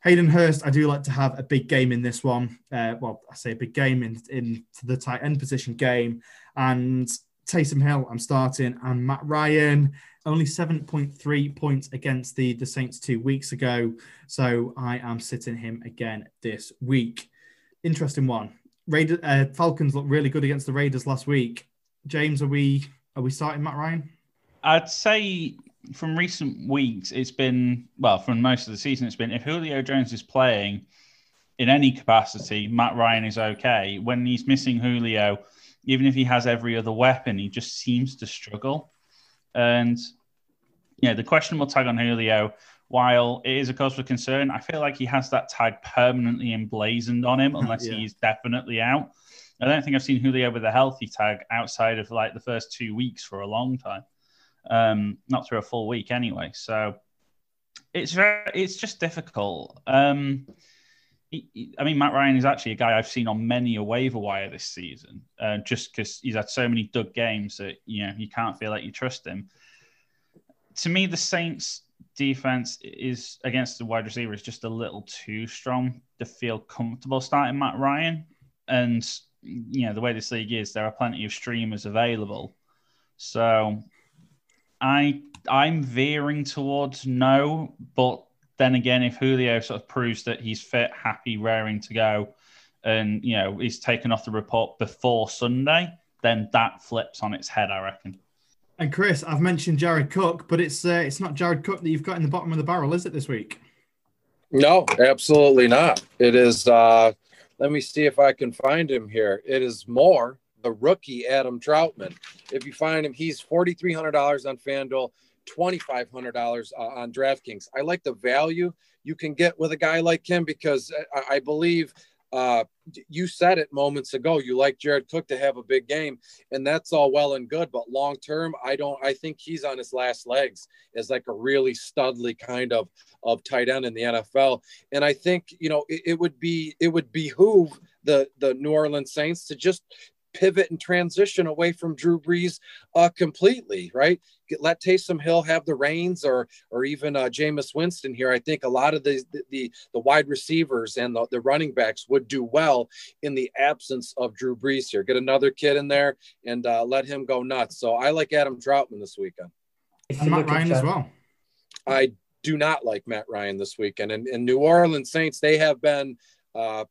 Hayden Hurst, I do like to have a big game in this one. Uh, well, I say a big game in in the tight end position game, and Taysom Hill, I'm starting, and Matt Ryan, only 7.3 points against the, the Saints two weeks ago. So I am sitting him again this week. Interesting one. Raider, uh, Falcons looked really good against the Raiders last week. James, are we are we starting Matt Ryan? I'd say from recent weeks, it's been well from most of the season. It's been if Julio Jones is playing in any capacity, Matt Ryan is okay. When he's missing Julio, even if he has every other weapon, he just seems to struggle. And yeah, the questionable tag on Julio, while it is a cause for concern, I feel like he has that tag permanently emblazoned on him unless yeah. he's definitely out. I don't think I've seen Julio with a healthy tag outside of like the first two weeks for a long time. Um, not through a full week anyway. So it's very, it's just difficult. Um, I mean, Matt Ryan is actually a guy I've seen on many a waiver wire this season, uh, just because he's had so many dud games that you know you can't feel like you trust him. To me, the Saints' defense is against the wide receiver is just a little too strong to feel comfortable starting Matt Ryan, and you know the way this league is, there are plenty of streamers available. So I I'm veering towards no, but then again, if Julio sort of proves that he's fit, happy, raring to go, and you know he's taken off the report before Sunday, then that flips on its head, I reckon. And Chris, I've mentioned Jared Cook, but it's uh, it's not Jared Cook that you've got in the bottom of the barrel, is it this week? No, absolutely not. It is uh, let me see if I can find him here. It is more the rookie Adam Trautman. If you find him, he's forty three hundred dollars on FanDuel, twenty five hundred dollars uh, on DraftKings. I like the value you can get with a guy like him because I, I believe uh, you said it moments ago. You like Jared Cook to have a big game, and that's all well and good. But long term, I don't. I think he's on his last legs as like a really studly kind of of tight end in the NFL. And I think you know it, it would be it would behoove the the New Orleans Saints to just pivot and transition away from Drew Brees uh, completely, right? Get, let Taysom Hill have the reins, or or even uh, Jameis Winston here. I think a lot of the the, the wide receivers and the, the running backs would do well in the absence of Drew Brees here. Get another kid in there and uh, let him go nuts. So I like Adam Trautman this weekend. And Matt Ryan as well. I do not like Matt Ryan this weekend. And, and New Orleans Saints, they have been uh,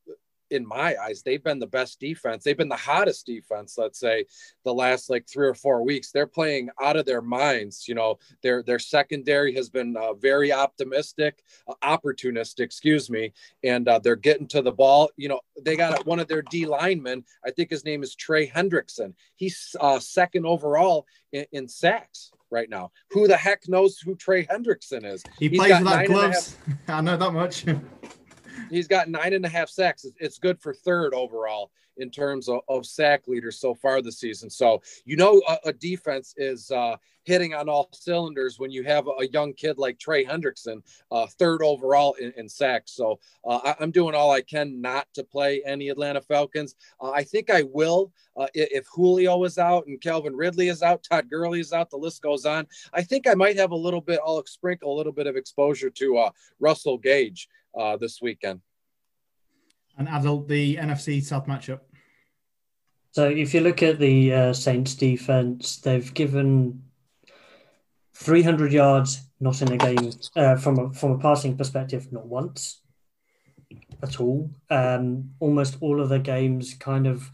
in my eyes, they've been the best defense. They've been the hottest defense, let's say, the last like three or four weeks. They're playing out of their minds. You know, their their secondary has been uh, very optimistic, uh, opportunistic, excuse me, and uh, they're getting to the ball. You know, they got one of their D linemen. I think his name is Trey Hendrickson. He's uh, second overall in, in sacks right now. Who the heck knows who Trey Hendrickson is? He He's plays without gloves. I know that much. he's got nine and a half sacks. It's good for third overall in terms of, of sack leaders so far this season. So you know a, a defense is uh, hitting on all cylinders when you have a, young kid like Trey Hendrickson, uh, third overall in, in sacks. So uh, I, am doing all I can not to play any Atlanta Falcons. Uh, I think I will uh, if Julio is out and Calvin Ridley is out, Todd Gurley is out. The list goes on. I think I might have a little bit. I'll sprinkle a little bit of exposure to uh, Russell Gage uh, this weekend. And Adil, the NFC South matchup. So if you look at the uh, Saints defense, they've given 300 yards, not in a game uh, from a from a passing perspective, not once at all. Um, almost all of the games kind of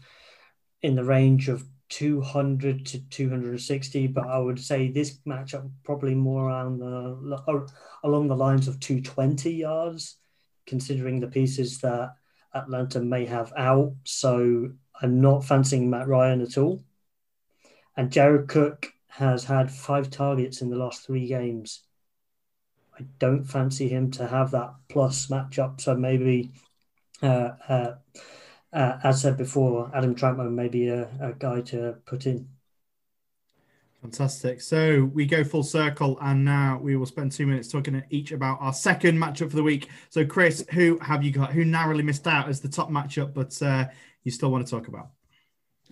in the range of 200 to 260, but I would say this matchup probably more around the along the lines of 220 yards considering the pieces that Atlanta may have out. So I'm not fancying Matt Ryan at all. And Jared Cook has had five targets in the last three games. I don't fancy him to have that plus matchup. So maybe, uh, uh, uh, as said before, Adam Trautman may be a, a guy to put in. Fantastic. So we go full circle, and now we will spend two minutes talking each about our second matchup for the week. So, Chris, who have you got? Who narrowly missed out as the top matchup, but uh, you still want to talk about?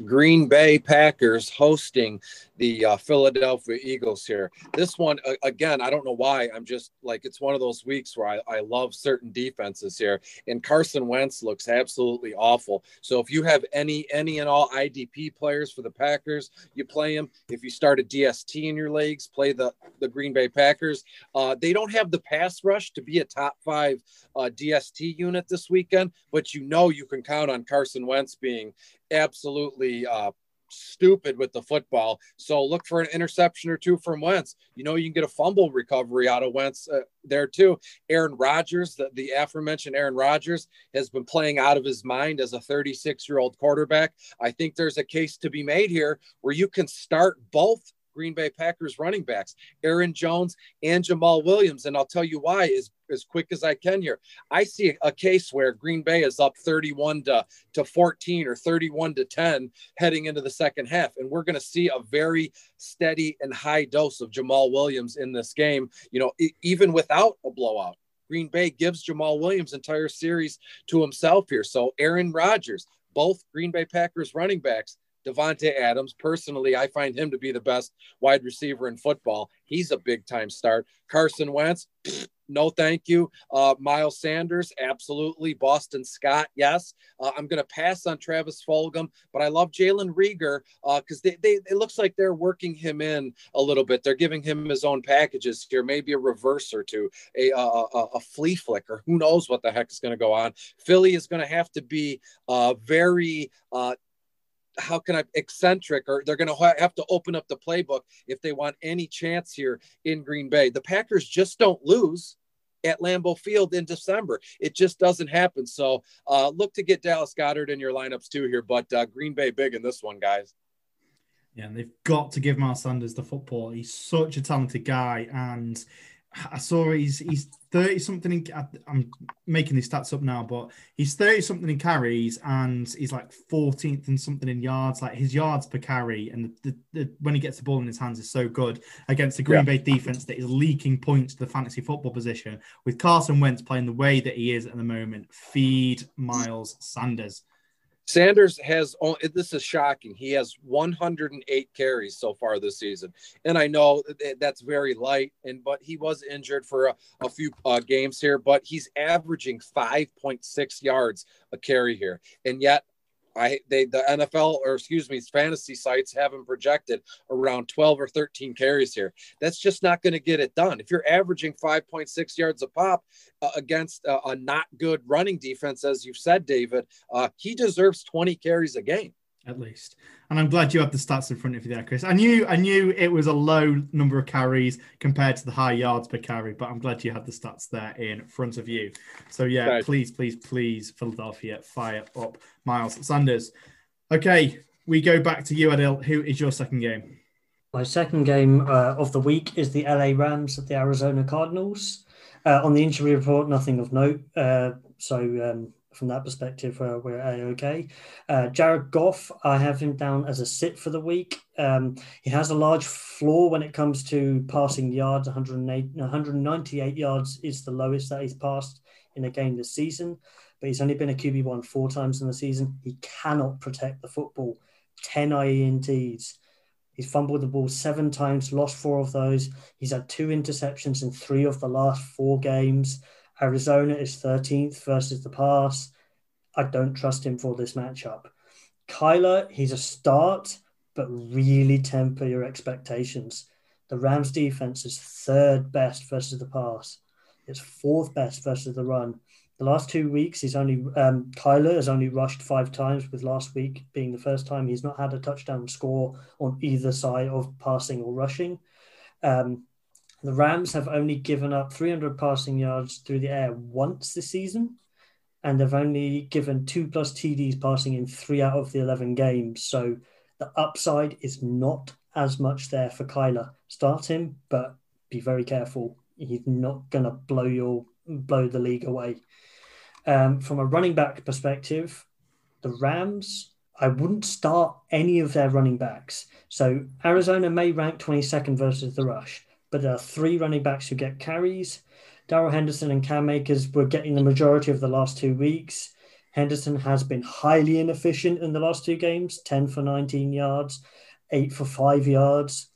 Green Bay Packers hosting the uh, Philadelphia Eagles here. This one, uh, again, I don't know why. I'm just like, it's one of those weeks where I, I love certain defenses here. And Carson Wentz looks absolutely awful. So if you have any, any and all IDP players for the Packers, you play them. If you start a DST in your legs, play the, the Green Bay Packers. Uh, they don't have the pass rush to be a top five uh, DST unit this weekend, but you know you can count on Carson Wentz being absolutely uh, stupid with the football. So look for an interception or two from Wentz. You know, you can get a fumble recovery out of Wentz uh, there too. Aaron Rodgers, the, the aforementioned Aaron Rodgers, has been playing out of his mind as a 36 year old quarterback. I think there's a case to be made here where you can start both Green Bay Packers running backs, Aaron Jones and Jamaal Williams. And I'll tell you why is as quick as I can here. I see a case where Green Bay is up 31 to, to 14 or 31 to 10 heading into the second half. And we're going to see a very steady and high dose of Jamaal Williams in this game, you know, even without a blowout. Green Bay gives Jamaal Williams entire series to himself here. So Aaron Rodgers, both Green Bay Packers running backs, Davante Adams. Personally, I find him to be the best wide receiver in football. He's a big time start. Carson Wentz, no thank you. Uh, Miles Sanders, absolutely. Boston Scott, yes. Uh, I'm going to pass on Travis Fulgham, but I love Jalen Reagor because uh, they, they, it looks like they're working him in a little bit. They're giving him his own packages here, maybe a reverse or two, a, a, a, a flea flicker. Who knows what the heck is going to go on? Philly is going to have to be uh, very uh, how can I eccentric or they're going to have to open up the playbook if they want any chance here in Green Bay. The Packers just don't lose at Lambeau Field in December. It just doesn't happen. So uh, look to get Dallas Goedert in your lineups too here, but uh, Green Bay big in this one, guys. Yeah, and they've got to give Miles Sanders the football. He's such a talented guy, and I saw he's he's thirty something. I'm making these stats up now, but he's thirty something in carries and he's like fourteenth and something in yards. Like his yards per carry and the, the, the, when he gets the ball in his hands is so good against the Green yeah. Bay defense that is leaking points to the fantasy football position. With Carson Wentz playing the way that he is at the moment, feed Miles Sanders. Sanders has this is shocking. He has 108 carries so far this season, and I know that's very light. And but he was injured for a, a few uh, games here, but he's averaging 5.6 yards a carry here, and yet I they the NFL or excuse me, fantasy sites have him projected around 12 or 13 carries here. That's just not going to get it done. If you're averaging 5.6 yards a pop uh, against uh, a not good running defense, as you've said, David, uh, he deserves 20 carries a game at least. And I'm glad you have the stats in front of you there, Chris. I knew I knew it was a low number of carries compared to the high yards per carry, but I'm glad you had the stats there in front of you. So yeah, right. please, please, please, Philadelphia, fire up Miles Sanders. Okay, we go back to you, Adil. Who is your second game? My second game uh, of the week is the LA Rams at the Arizona Cardinals. Uh, on the injury report, nothing of note. Uh, so um, from that perspective, uh, we're a okay. Uh, Jared Goff, I have him down as a sit for the week. Um, he has a large floor when it comes to passing yards. 108, 198 yards is the lowest that he's passed in a game this season, but he's only been a QB one four times in the season. He cannot protect the football. 10 INTs. He's fumbled the ball seven times, lost four of those. He's had two interceptions in three of the last four games. Arizona is 13th versus the pass. I don't trust him for this matchup. Kyler, he's a start, but really temper your expectations. The Rams defense is third best versus the pass. It's fourth best versus the run. The last two weeks, he's only um, Kyler has only rushed five times, with last week being the first time he's not had a touchdown score on either side of passing or rushing. Um, the Rams have only given up 300 passing yards through the air once this season, and they've only given two plus TDs passing in three out of the 11 games. So the upside is not as much there for Kyler. Start him, but be very careful. He's not going to blow your blow the league away. Um, from a running back perspective, the Rams, I wouldn't start any of their running backs. So Arizona may rank 22nd versus the rush but there are three running backs who get carries. Darrell Henderson and Cam Akers were getting the majority of the last two weeks. Henderson has been highly inefficient in the last two games 10 for 19 yards, 8 for 5 yards.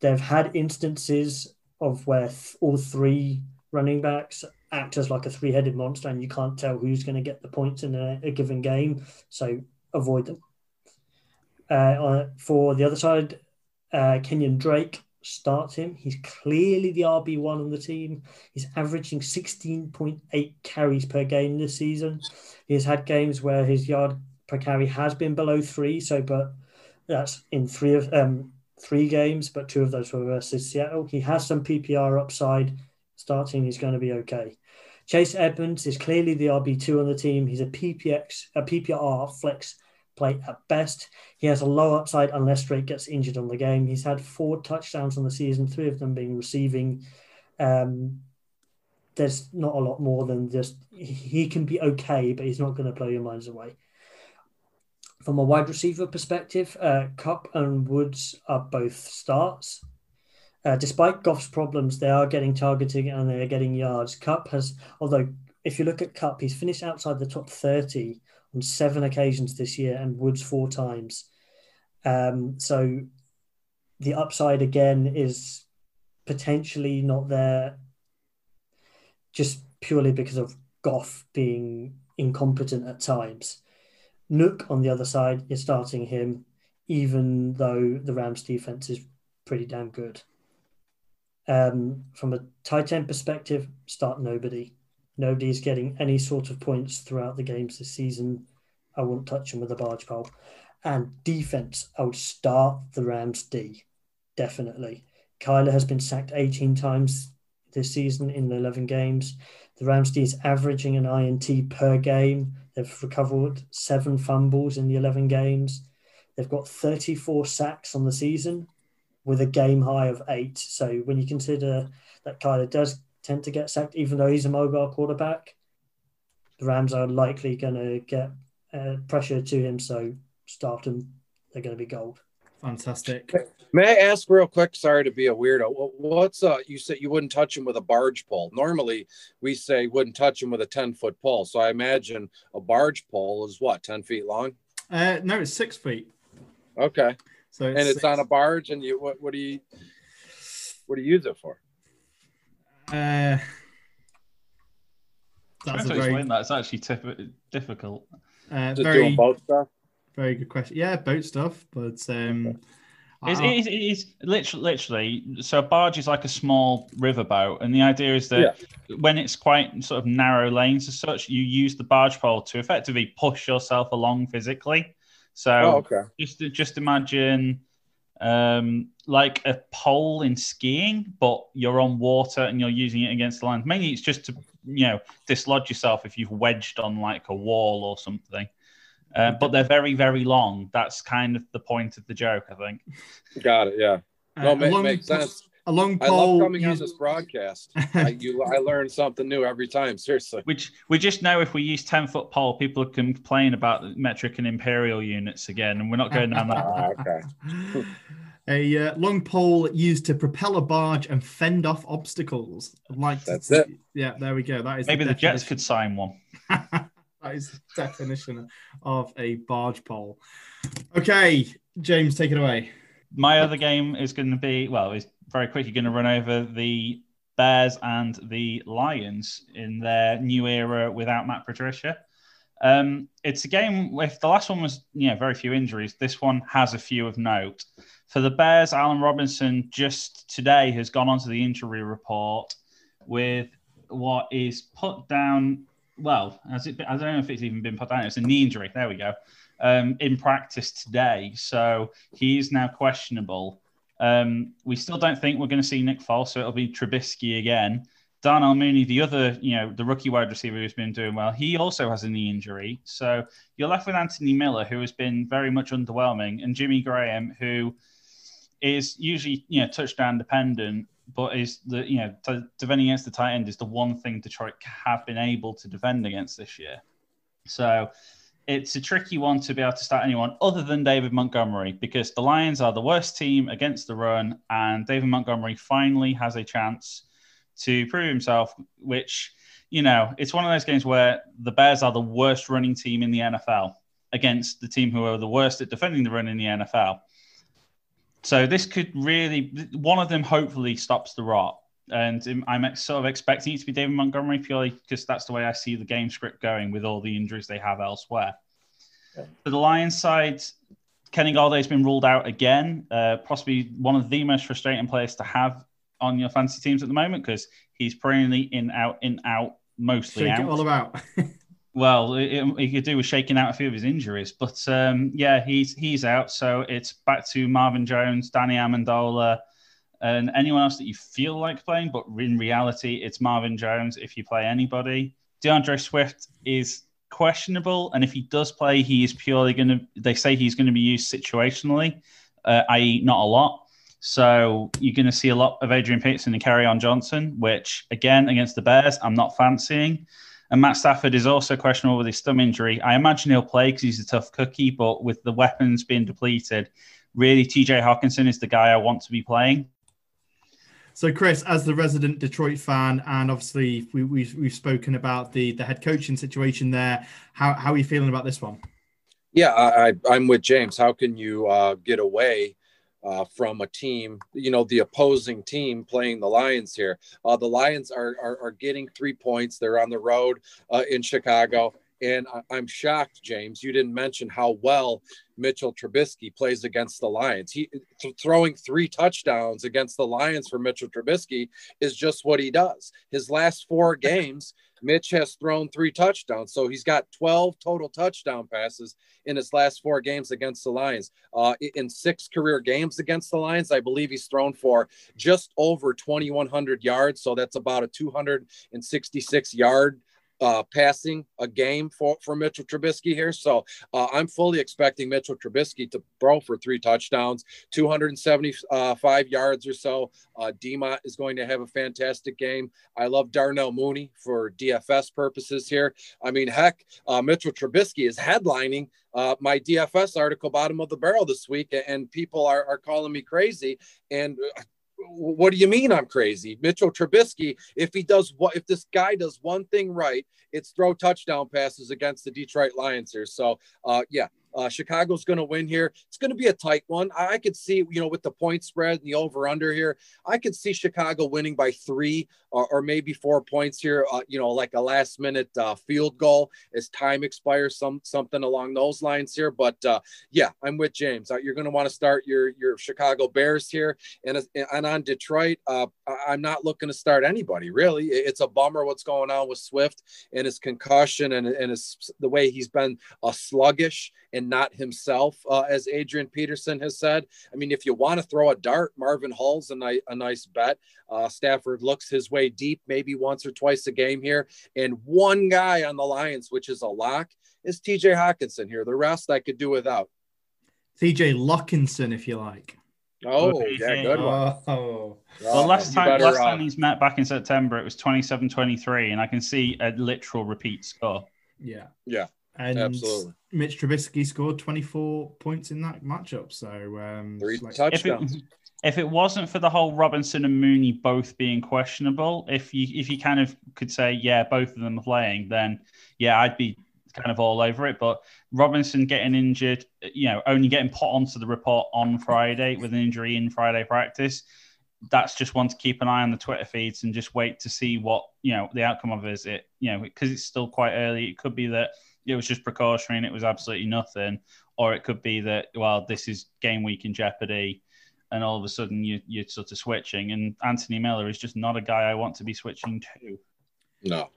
They've had instances of where th- all three running backs act as like a three headed monster and you can't tell who's going to get the points in a, a given game. So avoid them. Uh, for the other side, uh, Kenyan Drake starts him. He's clearly the RB1 on the team. He's averaging 16.8 carries per game this season. He has had games where his yard per carry has been below three. So, but that's in three of um, three games, but two of those were versus Seattle. He has some PPR upside. Starting, he's going to be okay. Chase Edmonds is clearly the RB2 on the team. He's a PPX, a PPR flex play at best. He has a low upside unless Drake gets injured on the game. He's had four touchdowns on the season, three of them being receiving. Um, there's not a lot more than just he can be okay, but he's not going to blow your minds away. From a wide receiver perspective, uh, Kupp and Woods are both starts. Uh, despite Goff's problems, they are getting targeting and they are getting yards. Kupp has, although if you look at Kupp, he's finished outside the top 30 on seven occasions this year and Woods four times. Um, so the upside again is potentially not there just purely because of Goff being incompetent at times. Nuk on the other side is starting him, even though the Rams defense is pretty damn good. Um, from a tight end perspective, start nobody. Nobody's getting any sort of points throughout the games this season. I wouldn't touch them with a barge pole. And defense, I would start the Rams D, definitely. Kyler has been sacked 18 times this season in the 11 games. The Rams D is averaging an INT per game. They've recovered seven fumbles in the 11 games. They've got 34 sacks on the season. with a game high of eight. So when you consider that Kyler does tend to get sacked, even though he's a mobile quarterback, the Rams are likely going to get uh, pressure to him. So start him, they're going to be gold. Fantastic. May I ask real quick? Sorry to be a weirdo. What's uh? You said you wouldn't touch him with a barge pole. Normally, we say wouldn't touch him with a ten foot pole. So I imagine a barge pole is what ten feet long. Uh, no, it's six feet. Okay. So it's and it's six. on a barge, and you what? What do you what do you use it for? Uh, that's a very, that. It's actually t- difficult. Uh, very, boat stuff. Very good question. Yeah, boat stuff, but um, it's, it's, it's, literally, literally. So a barge is like a small riverboat, and the idea is that yeah. when it's quite sort of narrow lanes as such, you use the barge pole to effectively push yourself along physically. So oh, okay. just just imagine um, like a pole in skiing, but you're on water and you're using it against the land. Mainly, it's just to you know dislodge yourself if you've wedged on like a wall or something. Uh, but they're very, very long. That's kind of the point of the joke, I think. Got it. Yeah. No, uh, ma- makes sense. A long pole. I love coming used... on this broadcast. I, you, I learn something new every time. Seriously. Which we just know if we use ten foot pole, people can complain about metric and imperial units again, and we're not going down that. okay. a uh, long pole used to propel a barge and fend off obstacles. like that's to, it. Yeah, there we go. That is maybe the, the Jets could sign one. that is the definition of a barge pole. Okay, James, take it away. My other game is going to be well, it's very quickly going to run over the Bears and the Lions in their new era without Matt Patricia. Um, it's a game. If the last one was, know, very few injuries, this one has a few of note. For the Bears, Allen Robinson just today has gone onto the injury report with what is put down well, as it, I don't know if it's even been put down. It's a knee injury. There we go. Um, in practice today, so he is now questionable. Um, we still don't think we're going to see Nick Foles, so it'll be Trubisky again. Darnell Mooney, the other, you know, the rookie wide receiver who's been doing well, he also has a knee injury. So you're left with Anthony Miller, who has been very much underwhelming, and Jimmy Graham, who is usually, you know, touchdown dependent but is the you know defending against the tight end is the one thing Detroit have been able to defend against this year. So it's a tricky one to be able to start anyone other than David Montgomery because the Lions are the worst team against the run, and David Montgomery finally has a chance to prove himself. Which you know, it's one of those games where the Bears are the worst running team in the NFL against the team who are the worst at defending the run in the NFL. So this could really one of them hopefully stops the rot, and I'm sort of expecting it to be David Montgomery purely because that's the way I see the game script going with all the injuries they have elsewhere. Okay. For the Lions side, Kenny Golladay's been ruled out again, uh, possibly one of the most frustrating players to have on your fantasy teams at the moment because he's perennially in out in out mostly Shake out. it all about. Well, he could do with shaking out a few of his injuries, but um, yeah, he's he's out. So it's back to Marvin Jones, Danny Amendola, and anyone else that you feel like playing. But in reality, it's Marvin Jones. If you play anybody, DeAndre Swift is questionable, and if he does play, he is purely going to. They say he's going to be used situationally, uh, i.e., not a lot. So you're going to see a lot of Adrian Peterson and Kerryon Johnson, which again against the Bears, I'm not fancying. And Matt Stafford is also questionable with his thumb injury. I imagine he'll play because he's a tough cookie, but with the weapons being depleted, really TJ Hockenson is the guy I want to be playing. So, Chris, as the resident Detroit fan, and obviously we, we've, we've spoken about the, the head coaching situation there, how, how are you feeling about this one? Yeah, I, I'm with James. How can you uh, get away uh, from a team, you know, the opposing team playing the Lions here. Uh, the Lions are, are, are getting three points. They're on the road uh, in Chicago. And I, am shocked, James, you didn't mention how well Mitchell Trubisky plays against the Lions. He th- throwing three touchdowns against the Lions for Mitchell Trubisky is just what he does. His last four games, Mitch has thrown three touchdowns. So he's got 12 total touchdown passes in his last four games against the Lions. Uh, in six career games against the Lions, I believe he's thrown for just over 2,100 yards. So that's about a 266 yard uh, passing a game for, for Mitchell Trubisky here. So uh, I'm fully expecting Mitchell Trubisky to throw for three touchdowns, 275 yards or so. Uh, Demont is going to have a fantastic game. I love Darnell Mooney for DFS purposes here. I mean, heck, uh, Mitchell Trubisky is headlining uh, my DFS article, bottom of the barrel this week, and people are, are calling me crazy. And uh, what do you mean I'm crazy? Mitchell Trubisky, if he does what, if this guy does one thing right, it's throw touchdown passes against the Detroit Lions here. So, uh, yeah, uh, Chicago's going to win here. It's going to be a tight one. I could see, you know, with the point spread and the over under here, I could see Chicago winning by three or, or maybe four points here. Uh, you know, like a last minute uh, field goal as time expires, some something along those lines here. But uh, yeah, I'm with James. Uh, you're going to want to start your your Chicago Bears here, and and on Detroit, uh, I'm not looking to start anybody really. It's a bummer what's going on with Swift and his concussion and and his, the way he's been sluggish and not himself, uh, as Adrian Peterson has said. I mean, if you want to throw a dart, Marvin Hall's a, ni- a nice bet. Uh, Stafford looks his way deep, maybe once or twice a game here. And one guy on the Lions, which is a lock, is TJ Hockenson here. The rest I could do without. TJ Lockinson, if you like. Oh, yeah, good one. Oh. Well, last time, better, last time uh, he's met back in September, it was 27-23, and I can see a literal repeat score. Yeah. Yeah. And Absolutely. Mitch Trubisky scored 24 points in that matchup. So um, three like, touchdowns. If it, if it wasn't for the whole Robinson and Mooney both being questionable, if you if you kind of could say yeah, both of them are playing, then yeah, I'd be kind of all over it. But Robinson getting injured, you know, only getting put onto the report on Friday with an injury in Friday practice. That's just one to keep an eye on the Twitter feeds and just wait to see what you know the outcome of it is. It you know because it's still quite early. It could be that it was just precautionary and it was absolutely nothing, or it could be that well, this is game week in jeopardy, and all of a sudden you you're sort of switching. And Anthony Miller is just not a guy I want to be switching to. No.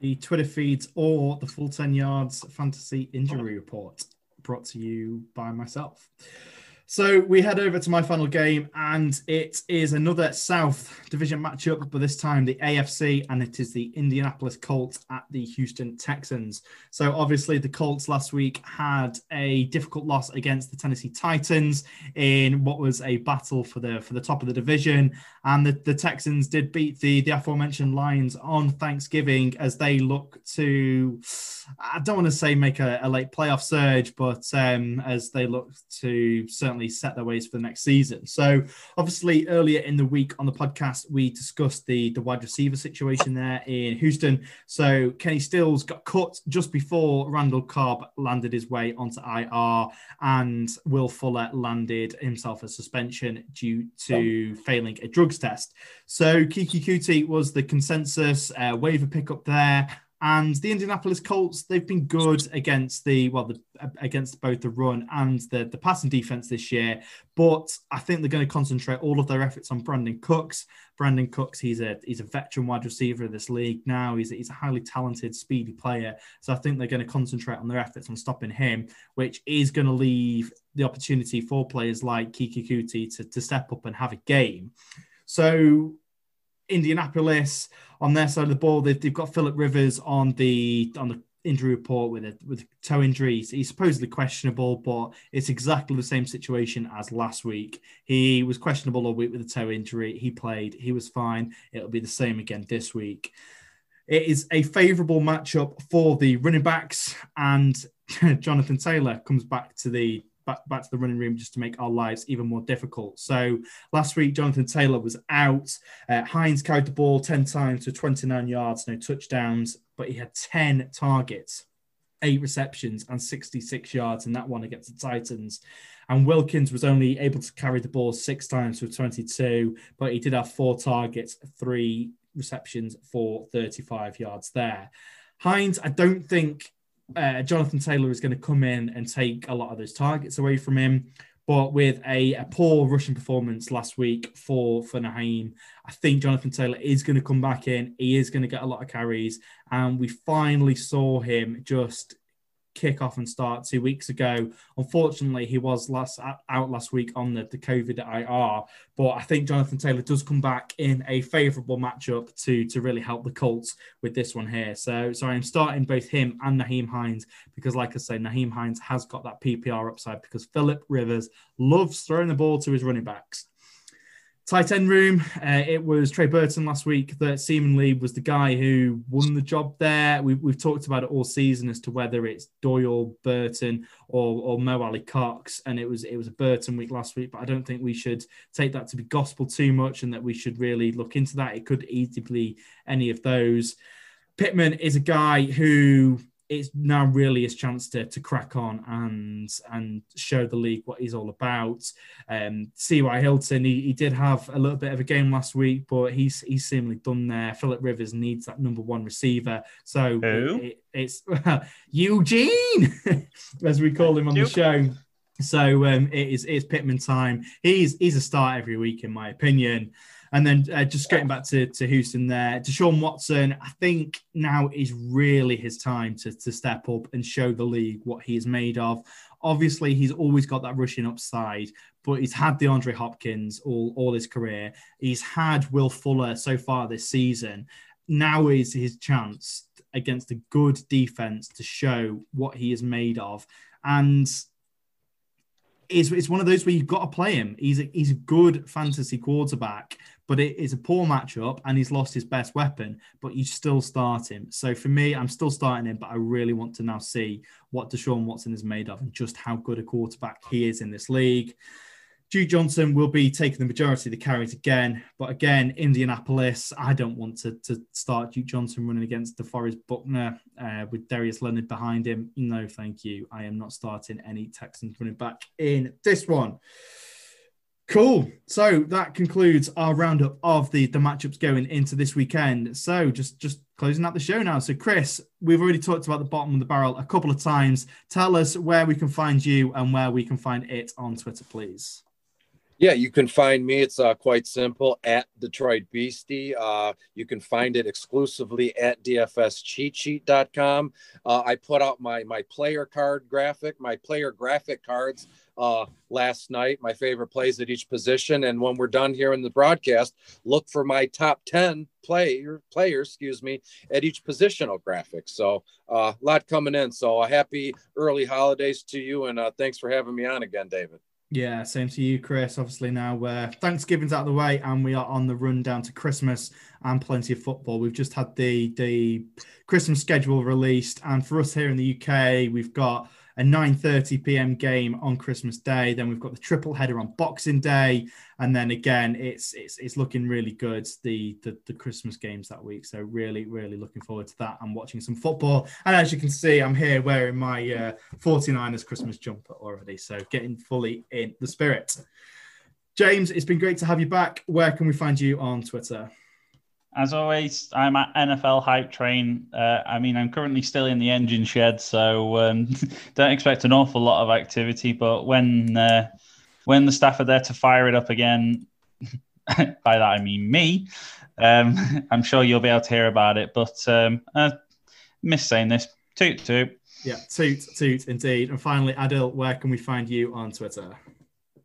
The Twitter feeds or the full ten yards fantasy injury report brought to you by myself. So we head over to my final game, and it is another South Division matchup, but this time the AFC, and it is the Indianapolis Colts at the Houston Texans. So obviously, the Colts last week had a difficult loss against the Tennessee Titans in what was a battle for the for the top of the division, and the, the Texans did beat the the aforementioned Lions on Thanksgiving as they look to, I don't want to say make a, a late playoff surge, but um, as they look to certainly certainly set their ways for the next season. So, obviously, earlier in the week on the podcast, we discussed the, the wide receiver situation there in Houston. So, Kenny Stills got cut just before Randall Cobb landed his way onto IR, and Will Fuller landed himself a suspension due to failing a drugs test. So, Keke Coutee was the consensus uh, waiver pickup there. And the Indianapolis Colts, they've been good against the well, the, against both the run and the, the passing defense this year. But I think they're going to concentrate all of their efforts on Brandin Cooks. Brandin Cooks, he's a he's a veteran wide receiver of this league now. He's a, he's a highly talented, speedy player. So I think they're going to concentrate on their efforts on stopping him, which is going to leave the opportunity for players like Keke Coutee to, to step up and have a game. So Indianapolis on their side of the ball, they've, they've got Philip Rivers on the on the injury report with a with toe injuries. He's supposedly questionable, but it's exactly the same situation as last week. He was questionable all week with a toe injury. He played. He was fine. It'll be the same again this week. It is a favourable matchup for the running backs, and Jonathan Taylor comes back to the back, back to the running room just to make our lives even more difficult. So last week, Jonathan Taylor was out. Uh, Hines carried the ball 10 times for 29 yards, no touchdowns, but he had 10 targets, eight receptions, and 66 yards in that one against the Titans. And Wilkins was only able to carry the ball six times for 22, but he did have four targets, three receptions for 35 yards there. Hines, I don't think uh, Jonathan Taylor is going to come in and take a lot of those targets away from him. But with a, a poor Russian performance last week for, for Nyheim, I think Jonathan Taylor is going to come back in. He is going to get a lot of carries. And we finally saw him just kick-off and start two weeks ago. Unfortunately, he was last out last week on the, the COVID IR, but I think Jonathan Taylor does come back in a favourable matchup to to really help the Colts with this one here. So, so I'm starting both him and Nyheim Hines because, like I say, Nyheim Hines has got that PPR upside because Philip Rivers loves throwing the ball to his running backs. Tight end room, uh, it was Trey Burton last week that seemingly was the guy who won the job there. We, have talked about it all season as to whether it's Doyle, Burton, or, or Mo Alie-Cox, and it was it was a Burton week last week. But I don't think we should take that to be gospel too much, and that we should really look into that. It could easily be any of those. Pittman is a guy who it's now really his chance to, to crack on and and show the league what he's all about. Um, T.Y. Hilton, he, he did have a little bit of a game last week, but he's he's seemingly done there. Philip Rivers needs that number one receiver, so it, it's Eugene, as we call him on the show. So um, it is it's Pittman time. He's he's a start every week in my opinion. And then uh, just getting back to, to Houston there, Deshaun Watson, I think now is really his time to, to step up and show the league what he is made of. Obviously, he's always got that rushing upside, but he's had DeAndre Hopkins all, all his career. He's had Will Fuller so far this season. Now is his chance against a good defense to show what he is made of. And it's, it's one of those where you've got to play him. He's a, he's a good fantasy quarterback, but it is a poor matchup and he's lost his best weapon, but you still start him. So for me, I'm still starting him, but I really want to now see what Deshaun Watson is made of and just how good a quarterback he is in this league. Duke Johnson will be taking the majority of the carries again, but again, Indianapolis, I don't want to, to start Duke Johnson running against DeForest Buckner uh, with Darius Leonard behind him. No, thank you. I am not starting any Texans running back in this one. Cool. So that concludes our roundup of the the matchups going into this weekend. So just just closing out the show now. So Chris, we've already talked about the bottom of the barrel a couple of times. Tell us where we can find you and where we can find it on Twitter, please. Yeah, you can find me. It's uh, quite simple at Detroit Beastie. Uh, you can find it exclusively at dfscheatsheet.com. Uh, I put out my my player card graphic, my player graphic cards uh, last night, my favorite plays at each position. And when we're done here in the broadcast, look for my top 10 player, players, excuse me, at each positional graphic. So uh, a uh, lot coming in. So a happy early holidays to you. And uh, thanks for having me on again, David. Yeah, same to you, Chris. Obviously, now uh, Thanksgiving's out of the way, and we are on the run down to Christmas and plenty of football. We've just had the the Christmas schedule released, and for us here in the UK, we've got a 9:30 p.m. game on Christmas Day. Then we've got the triple header on Boxing Day, and then again, it's it's it's looking really good. The the, the Christmas games that week, so really really looking forward to that. I'm watching some football, and as you can see, I'm here wearing my uh, 49ers Christmas jumper already, so getting fully in the spirit. James, it's been great to have you back. Where can we find you on Twitter? As always, I'm at NFL Hype Train. Uh, I mean, I'm currently still in the engine shed, so um, don't expect an awful lot of activity. But when uh, when the staff are there to fire it up again, by that I mean me, um, I'm sure you'll be able to hear about it. But um, uh, miss saying this. Toot toot. Yeah, toot toot indeed. And finally, Adil, where can we find you on Twitter?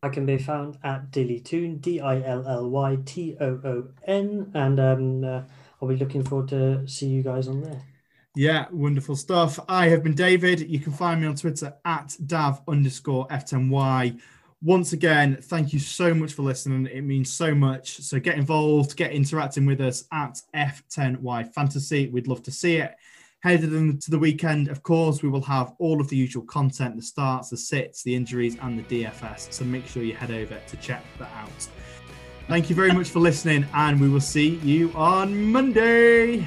I can be found at Dillytoon, D I L L Y T O O N, and um, uh, I'll be looking forward to see you guys on there. Yeah, wonderful stuff. I have been David. You can find me on Twitter at Dav underscore F10Y. Once again, thank you so much for listening. It means so much. So get involved, get interacting with us at F10Y Fantasy. We'd love to see it. Headed into the weekend, of course, we will have all of the usual content the starts, the sits, the injuries, and the DFS. So make sure you head over to check that out. Thank you very much for listening, and we will see you on Monday.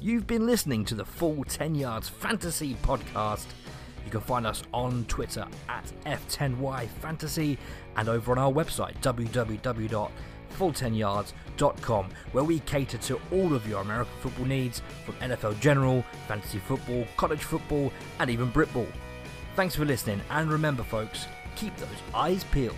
You've been listening to the Full 10 Yards Fantasy Podcast. You can find us on Twitter at F10Y Fantasy and over on our website www.full10yards.com where we cater to all of your American football needs from NFL general, fantasy football, college football, and even Britball. Thanks for listening and remember folks, keep those eyes peeled.